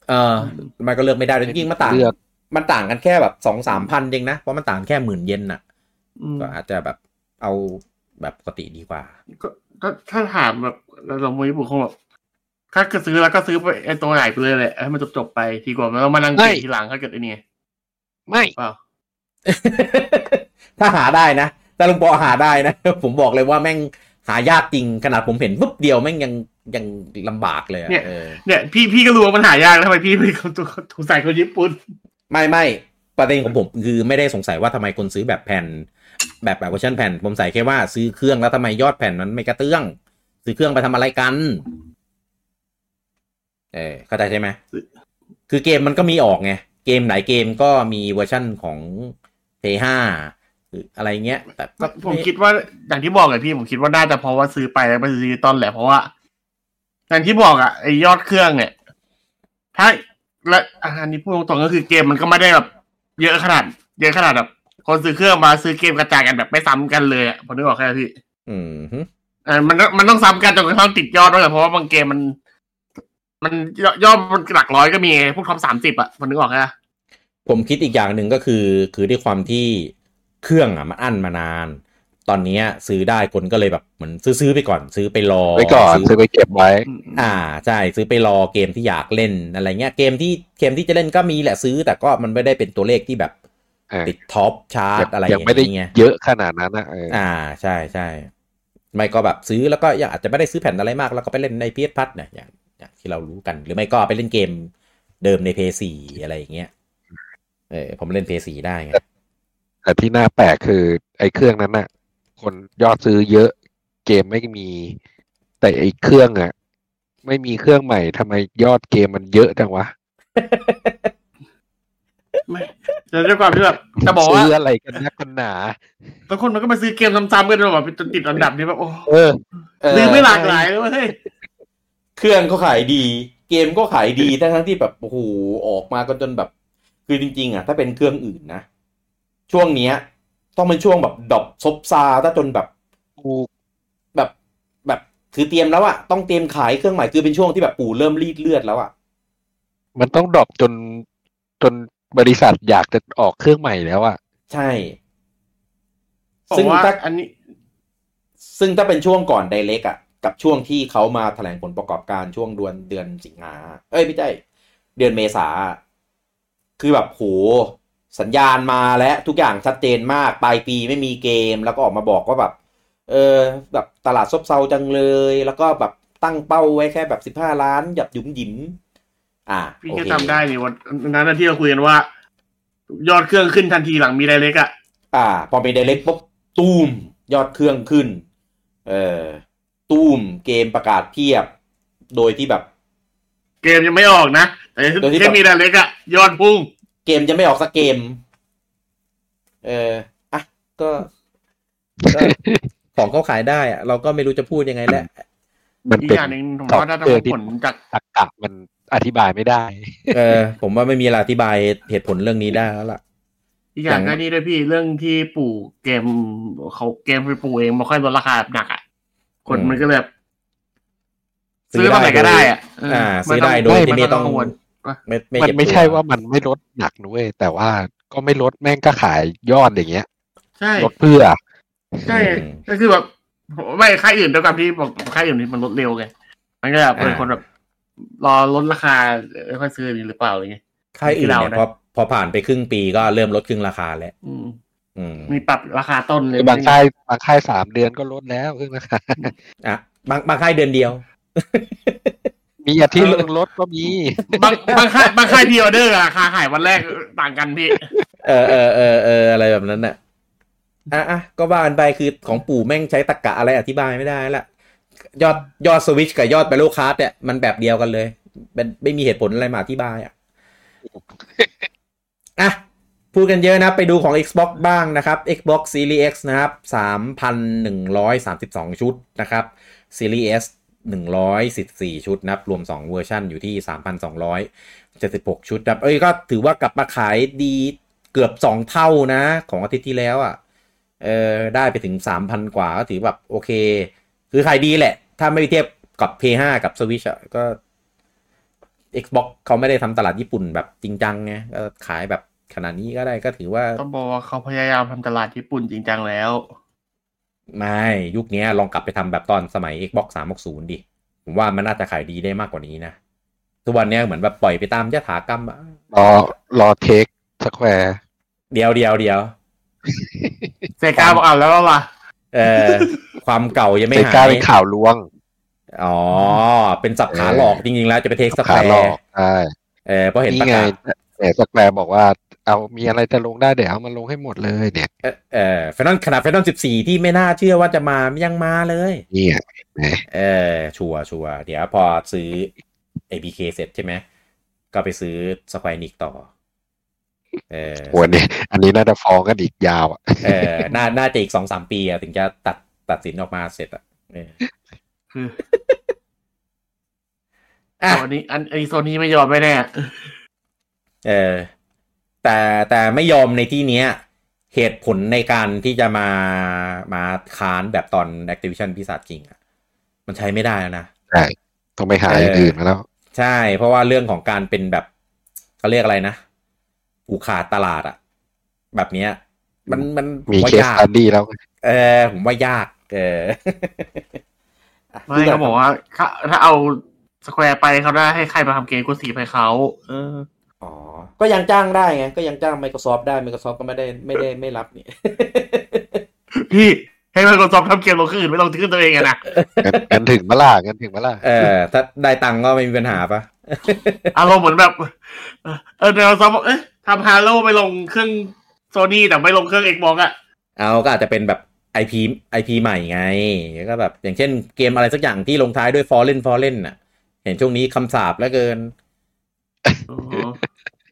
เออมันก็เลือกไม่ได้จริงๆมันต่างเลือกมันต่างกันแค่แบบสองสามพันเองนะเพราะมันต่างแค่หมื่นเยนน่ะอืมก็อาจจะแบบเอาแบบปกติดีกว่า ก็ก็ถ้าถามแบบเราลองมวยญี่ปุ่นคงแบบ ถ้าเกิดซื้อแล้วก็ซื้อไปไอตัวใหญ่ไปเลยแหละให้มันจบจบๆไปดีกว่าไม่ต้องมานั่งไม่เก็บทีหลังถ้าเกิดไอ้นี่ไม่เปล่าถ้าหาได้นะแต่ลุงปอหาได้นะผมบอกเลยว่าแม่งหายากจริงขนาดผมเห็นปุ๊บเดียวแม่งยังยังลำบากเลยอะเออเนี่ยพี่พี่ก็รู้ว่ามันหายากแล้วทำไมพี่เป็นคนถูกใส่คนญี่ปุ่น ไม่ไม่ประเด็นของผมคือไม่ได้สงสัยว่าทำไมคนซื้อแบบแผ่น แบบแบบเวอร์ชันแผ่น ผมใส่แค่ว่าซื้อเครื่องแล้วทำไมยอดแผ่นมันไม่กระเตื้อง ซื้อเครื่องไปทำอะไรกัน เออเข้าใจใช่ไหมคือเกมมันก็มีออกไง เกมไหนเกมก็มีเวอร์ชันของ PS5 หรืออะไรเงี้ย แต่ก็ผมคิดว่าอย่างที่บอกเลยพี่ผมคิดว่าน่าจะเพราะว่าซื้อไปแล้วไปซื้อดิจิตอลแหละเพราะว่าอย่างที่บอกอะไอยอดเครื่องเนี่ยถ้าและอันนี้พูดตรงๆก็คือเกมมันก็ไม่ได้แบบ เยอะขนาด เยอะขนาดแบบคนซื้อเครื่องมาซื้อเกมกระจายกันแบบไม่ซ้ำกันเลยอะผมนึกออกแค่พี่ อืมฮึเออมันต้องมันต้องซ้ำกันจนกระทั่งติดยอดด้วยแหละเพราะว่าบางเกมมัน มันยอดยอดมันหลักร้อยก็มีพวก top สามสิบอะผมนึกออกแค่ผมคิดอีกอย่างหนึ่งก็คือ คือด้วยความที่เครื่องอะมันอั้นมานาน ตอนเนี้ยซื้อได้คนก็เลยแบบเหมือนซื้อๆไปก่อน ซื้อไปรอไว้ก่อนซื้ซื้อไปเก็บไว้ อ่าใช่ซื้อไปรอเกมที่อยากเล่นอะไรเงี้ยเกมที่เกมที่จะเล่นก็มีแหละซื้อ แต่ก็มันไม่ได้เป็นตัวเลขที่แบบเออติด top chart อะไรอย่างเงี้ยยังไม่ได้เยอะขนาดนั้นนะเอออ่าใช่ใช่ไม่ก็แบบซื้อแล้วก็อยากอาจจะไม่ได้ซื้อแผ่นอะไรมาก แล้วก็ไปเล่นในพีเอสพัทเนี่ยอย่างอย่าง ที่เรารู้กัน หรือไม่ก็ไปเล่นเกมเดิมในเพย์สี่อะไรอย่างเงี้ยเออผมเล่นเพย์สี่ได้ไงแต่ที่น่าแปลกคือไอ้เครื่องนั้นน่ะ คนยอดซื้อเยอะเกมไม่มี แต่ไอ้เครื่องอะ ไม่มีเครื่องใหม่ทำไมยอดเกมมันเยอะจังวะไม่แต่ด้วยความที่แบบจะบอกว่าซื้ออะไรกันนักกันหนาบางคนมันก็มาซื้อเกมซ้ำๆกันแบบจนติดอันดับนี้แบบโอ้เออซื้อไม่หลากหลายเลยเว้ย เครื่องก็ขายดี เกมก็ขายดีทั้งทั้งที่แบบโอ้โหออกมากันจนแบบ คือจริง ๆ อะ ถ้าเป็นเครื่องอื่นนะ ช่วงเนี้ย ต้องเป็นช่วงแบบดรอปซบซาถ้าจนแบบถูกแบบแบบคือเตรียมแล้วอะต้องเตรียมขายเครื่องใหม่คือเป็นช่วงที่แบบปู่เริ่มรีดเลือดแล้วอะมันต้องดรอปจนจนบริษัทอยากจะออกเครื่องใหม่แล้วอะใช่ผมซึ่งว่าถ้าอันนี้ ซึ่งถ้าเป็นช่วงก่อนไดเ c กอะ กับช่วงที่เขามาแถลงผลประกอบการช่วงเดือนเดือนสิงหาเอ้ยไม่ใช่เดือนเมษาคือแบบโหสัญญาณมาและทุกอย่างชัดเจนมากปลายปีไม่มีเกม แล้วก็ออกมาบอกว่าแบบ เออแบบตลาดซบเซาจังเลย แล้วก็แบบตั้งเป้าไว้แค่แบบสิบห้าล้านหยับหยุมหยิมอ่าพี่โอก็เคจำได้นี่วันนั้นนะที่เราคุยกันว่า ยอดเครื่องขึ้นทันทีหลังมีไดเรกอะอ่า พอเป็นไดเ c กปุ๊บตูมยอดเครื่องขึ้น เออ ตูมเกมประกาศเพียบ โดยที่แบบ เกมยังไม่ออกนะแต่โดยที่แค่มีไดเรกอะยอดพุ่ง เกมจะไม่ออกสักเกม เอออะก็ก็ของเขาขายได้อะเราก็ไม่รู้จะพูดยังไงแหละมันอีกเป็นอย่างหนึ่งผมซอฟว่าต์น่าจะแวเป็ร์นที่ผลจากตรรกะมันอธิบายไม่ได้ เออ ผมว่าไม่มีอะไรอธิบายเหตุผลเรื่องนี้ได้แล้วล่ะ อีกอย่างอย่างก็นี่ด้วยพี่เรื่องที่ปู่เกมเขาเกมไปปู่เองมาค่อยลดราคาแบบหนักอะ คนมันก็เลยแบบซื้อตอนไหนก็ได้อะเอ่าไม่ซื้อต้งได้โดยที่ไม่ต้องกังวลไม่ไม่มันเจ็บไม่ตัวใช่ว่ามันไม่ลดหนักนะเว้ยแต่ว่าก็ไม่ลดแม่งก็ขายยอดอย่างเงี้ยใช่ลดเพื่อ ใช่ก็คือแบบไม่ค่ายอื่นด้วยกันที่บอกค่ายอื่นนี่มันลดเร็วไงมันก็แบบเป็นคนแบบรอลดราคาแล้วค่อยซื้อหรือเปล่าอะไรเงี้ยค่ายอื่นที่เราเนี่ยนะพอพอผ่านไปครึ่งปีก็เริ่มลดครึ่งราคาแล้วอื มอืมมีปรับราคาต้นเลย บางค่ายบางค่ายสามเดือนก็ลดแล้วครึ่งราคาอะบางบางค่ายเดือนเดียว มีอาทิตย์นึงลดก็มี บางบางค่ายบางค่ายพีออเดอร์ราคาขายวันแรกต่างกันพี่ เออเออเออเอออะไรแบบนั้นน่ะอะอะก็ว่ากันไปคือของปู่แม่งใช้ตรกกะอะไรอธิบายไม่ได้ละยอดยอดสวิชกับยอดแบลโลคาร์ดเนี่ยมันแบบเดียวกันเลยเป็นไม่มีเหตุผลอะไรมาอธิบายอะอะ พูดกันเยอะนะไปดูของ Xbox บ้างนะครับ Xbox Series X นะครับ 3,132 ชุดนะครับ Series S 114 ชุดนะครับ รวม 2 เวอร์ชันอยู่ที่ 3,276 ชุดครับ เอ้ย ก็ถือว่ากลับมาขายดีเกือบ 2 เท่านะ ของอาทิตย์ที่แล้วอะ เออได้ไปถึง 3,000 กว่าก็ถือแบบโอเค คือขายดีแหละ ถ้าไม่เทียบกับ P5 กับ Switch ก็ Xbox เขาไม่ได้ทำตลาดญี่ปุ่นแบบจริงจังไงก็ขายแบบ ขนาดนี้ก็ได้ก็ถือว่าต้องบอกว่าเขาพยายามทำตลาดญี่ปุ่นจริงจังแล้ว ไม่ ยุคเนี้ยลองกลับไปทำแบบตอนสมัย Xbox 360 ดิ ผมว่ามันน่าจะขายดีได้มากกว่านี้นะ ทุกวันเนี้ยเหมือนแบบปล่อยไปตามยถากรรมอะรอรอเทคสแควร์เดียวเดียวเดียวเซกาบอกอ่านแล้วล่ะเออความเก่ายังไม่เซหากายเป็นข่าวลวง อ๋อ เป็นสับขาหลอกจริงๆแล้วจะไปเทคสแควขาหลอร์กใช่เออเพราะเห็นประนี่ไงกาศแต่สแควร์บอกว่า เอามีอะไรจะลงได้เดี๋ยวเอามาลงให้หมดเลยเนี่ย เออเออแฟนนขนาดแฟนน14ที่ไม่น่าเชื่อว่าจะมายังมาเลยเนี่ยเออชัวร์ชัวร์เดี๋ยวพอซื้อ ABK เสร็จใช่ไหมก็ไปซื้อสแควร์นิกต่อ เออวันนี้อันนี้น่าจะฟ้องกันอีกยาวอะเออน่าน่าจะอีกสองสามปีอะถึงจะตัดตัดสินออกมาเสร็จอะเออคืออะวันนี้อันไอโซนนี้ไม่ยอมไม่แน่ เออ แต่แต่ไม่ยอมในที่เนี้ยเหตุผลในการที่จะมามาค้านแบบตอน Activision พิศาจจริงอะมันใช้ไม่ได้แล้วนะใช่ต้องไปหาอย่างอื่นมาแล้ว ใช่ เพราะว่าเรื่องของการเป็นแบบเขาเรียกอะไรนะผูกขาดตลาดอะแบบเนี้ย มันมันผมีว่าเคสยากตัดดี้แล้ว เออ ผมว่ายาก เออไม่เขาบอกว่าถ้าถ้าเอาสแควร์ไปเขาได้ให้ใครมาทำเกมกูสีไปเขาเออ อ๋อ ก็ยังจ้างได้ไง ก็ยังจ้าง Microsoft ได้ Microsoft ก็ไม่ได้ไม่ได้ไม่รับนี่ พี่ให้มันกดซอฟทำเกมลงขึ้นไม่ลงขึ้นตัวเองอะนะกันกันถึงมาล่ะกันถึงมาล่ะเออ ถ้าได้ตังค์ก็ไม่มีปัญหาปะอารมณ์เหมือนแบบ เออเดี๋ยวซอฟบอกเอ๊ะทำฮาโลไปลงเครื่องโซนี่แต่ไม่ลงเครื่องเอ็กบอกอะเอาก็อาจจะเป็นแบบ IP IP ใหม่ไงก็แบบ อย่างเช่นเกมอะไรสักอย่างที่ลงท้ายด้วย Fallen Fallen น่ะ เห็นช่วงนี้คำสาปแล้วเกินอ๋อ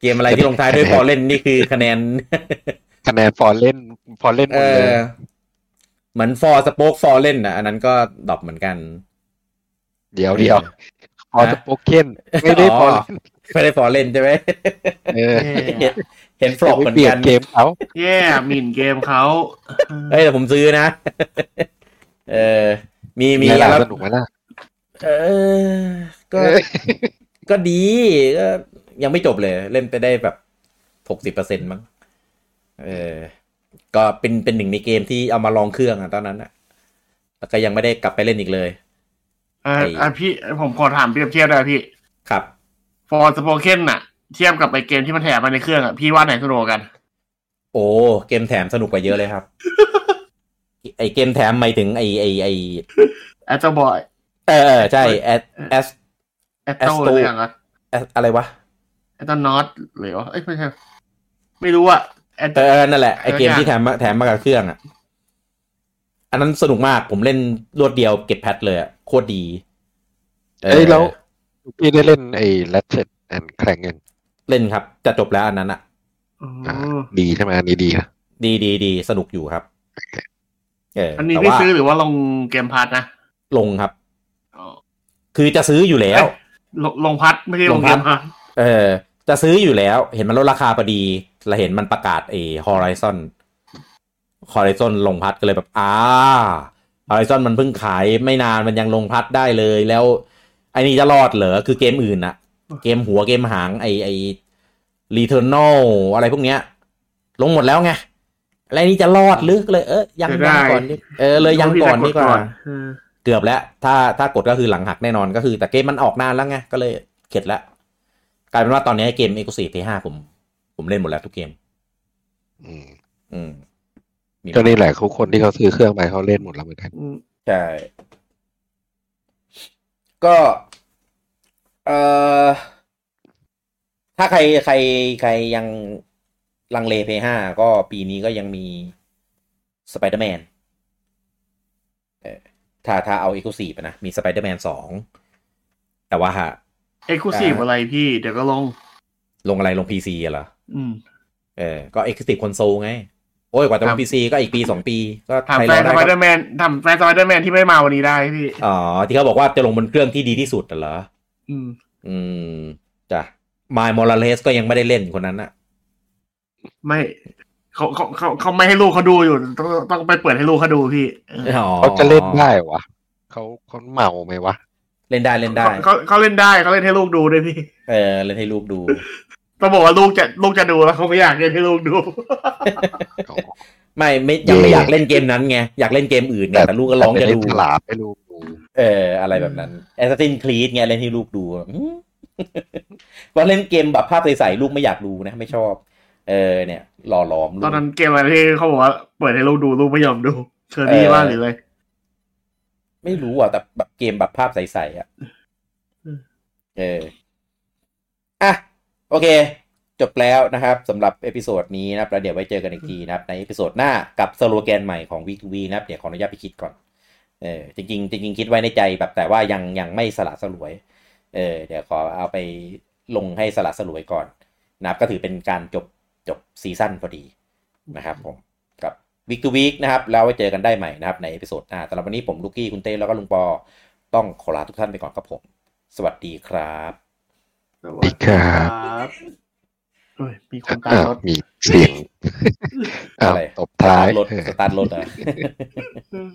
เกมอะไรที่ลงท้ายด้วย Fallen นี่คือคะแนน คะแนนฟอร์เล่นฟอร์เล่นหมเอดเลยอเหมือน For Spoke Fallen น่ะ อันนั้นก็ดรอปเหมือนกัน เดี๋ยวเดี๋ยวพอฮะสโปเก้นไม่ได้ฟอร์เล่นไม่ได้ Fallen ใช่ไหมเออเห็นเห็นฟลอกเหมือนเปลี่ยกันนเกมเขาแย่หมิ่นเกมเขาเฮ้ยแต่ผมซื้อนะ เออมีมีมีอะไรแล้วสนุกไหมล่ะเออก็ ก็ดีก็ยังไม่จบเลย เล่นไปได้แบบหกสิบเปอร์เซ็นต์มั้งเออ ก็เป็นเป็นหนึ่งในเกมที่เอามาลองเครื่องอะตอนนั้นอะแล้วก็ยังไม่ได้กลับไปเล่นอีกเลยเออไอ้อะพี่ผมขอถามเปรียบเทียบได้พี่ ครับForspoken น่ะเทียบกับไอเกมที่มันแถมมาในเครื่องอะพี่ว่าไหนสนุกกว่ากัน โอ้เกมแถมสนุกกว่าเยอะเลยครับ ไอเกมแถมหมายถึงไอไอไอ Astro Boy เออเออใช่แอด แอส Astro Astro อะไรอย่างเงี้ยอะไรวะ Astronaut หรือว่าเอ้ยไม่ใช่ไม่รู้อะแอตเออนั่นแหละไอเกมเออที่แถมมาแถมมากับเครื่องอะอันนั้นสนุกมากผมเล่นรวดเดียวเก็บ Plat เลยอะโคตรดี เอ้ยแล้วพี่ได้เล่นไอ้ Ratchet and Clank ยังเล่นครับ จะจบแล้วอันนั้นอะอ๋ออ่าดีใช่ไหมอันนี้ดีนะดีดีดีสนุกอยู่ครับเอออันนี้แต่พี่ว่าซื้อหรือว่าลง Game Pass นะ ลงครับอ๋อคือจะซื้ออยู่แล้ว ลงลงพัดไม่ใช่ลงลง Game Pass เออ จะซื้ออยู่แล้ว เห็นมันลดราคาพอดีเราเห็นมันประกาศเอ Horizon Horizon ลงพัดก็เลยแบบอ่า Horizon มันเพิ่งขายไม่นานมันยังลงพัดได้เลยแล้วไอ้นี่จะรอดเหรอคือเกมอื่นอะเกมหัวเกมหางไอไอ Returnal อะไรพวกเนี้ย ลงหมดแล้วไงอะไรนี่จะรอดหรือก็เลย เออยังยังก่อนดิเออเลยยังก่อนดีกว่าเออเกือบแล้วถ้าถ้ากดก็คือหลังหักแน่นอนก็คือ แต่เกมมันออกนานแล้วไงก็เลยเข็ดแล้วกลายเป็นว่าตอนนี้เกม e x c l u s i v e P5 ผม ผมเล่นหมดแล้วทุกเกม อืม อืมมีก็นี่แหละเขาคนที่เขาซื้อเครื่องไปเขาเล่นหมดแล้วเหมือนกันอืมใช่ก็เอ่อถ้าใครใครใครยังลังเล P5 ก็ปีนี้ก็ยังมี Spider-Man เออ ถ้าถ้าเอา e x c l u s i v e นะ มี Spider-Man 2แต่ว่าฮะเอ็กซ์คลูซีฟอะไรพี่ เดี๋ยวก็ลง ลงอะไรลง PC อะเหรออืมเออ ก็ Exclusive Console ไง โอ้ยกว่าจะลครังบ PC ก็อีกปีสองปี ก็ถามใครแฟรอนสได้ไปเดอก็ร์แมนถามแฟนสไปเดอร์แมนที่ไม่มาวันนี้ได้พี่ อ๋อ ที่เขาบอกว่าจะลงบนเครื่องที่ดีที่สุดอะเหรอ อืม อืมจ้ะมายมอร์เลสก็ยังไม่ได้เล่นคนนั้นอะไม่ เขาเขาเขาเขาไม่ให้ลูกเขาดูอยู่ ต้องต้องไปเปิดให้ลูกเขาดูพี่เอออ๋อเขาจะเล่นได้วะเขาเขาเมาไหมวะเล่นได้เล่นได้เขาเขาเขาเล่นได้เขาเล่นให้ลูกดูด้วยพี่ เออเล่นให้ลูกดูต้องบอกว่าลูกจะลูกจะดูแล้วเขาไม่อยากเล่นให้ลูกดู ไม่ไม่ยังไม่อยากเล่นเกมนั้นไงอยากเล่นเกมอื่นไงแต่ลูกก็ร้องจะเล่นดูฉลาดให้ลูกดูเออ อะไรแบบนั้น Assassin's Creed ไงเล่นให้ลูกดูอืมว่าเล่นเกมแบบภาพใสๆลูกไม่อยากดูนะ ไม่ชอบ เออเนี่ย หล่อหลอมลูตอกนนั้นเกมอะไรที่เขาบอกว่าเปิดให้ลูกดูลูกไม่ยอมดูเชอรี่เออว่าหรืออะไรไม่รู้อะ แต่แบบเกมแบบภาพใสๆอะอืมเอออะ โอเค จบแล้วนะครับสำหรับ episode นี้นะครับแล้วเดี๋ยวไว้เจอกันอีกทีนะครับ ใน episode หน้ากับสโลแกนใหม่ของ Week to Week นะครับ เดี๋ยวขออนุญาตไปคิดก่อนเออจริงๆจริงๆคิดไว้ในใจแบบแต่ว่ายังยังไม่สละสลวย เออเดี๋ยวขอเอาไปลงให้สละสลวยก่อนนะครับก็ถือเป็นการจบ จบซีซั่นพอดีนะครับผมกับ Week to Week นะครับ แล้วไว้เจอกันได้ใหม่นะครับใน episode หน้าสำหรับวันนี้ผมลูกกี้คุณเต้แล้วก็ลุงปอต้องขอลาทุกท่านไปก่อนครับผม สวัสดีครับสวัสดีครับเฮ้ยมีคนตามอ้าวรถมีเสียงอ้าวอะไรตบท้ายรถสตาร์ทรถอะอืม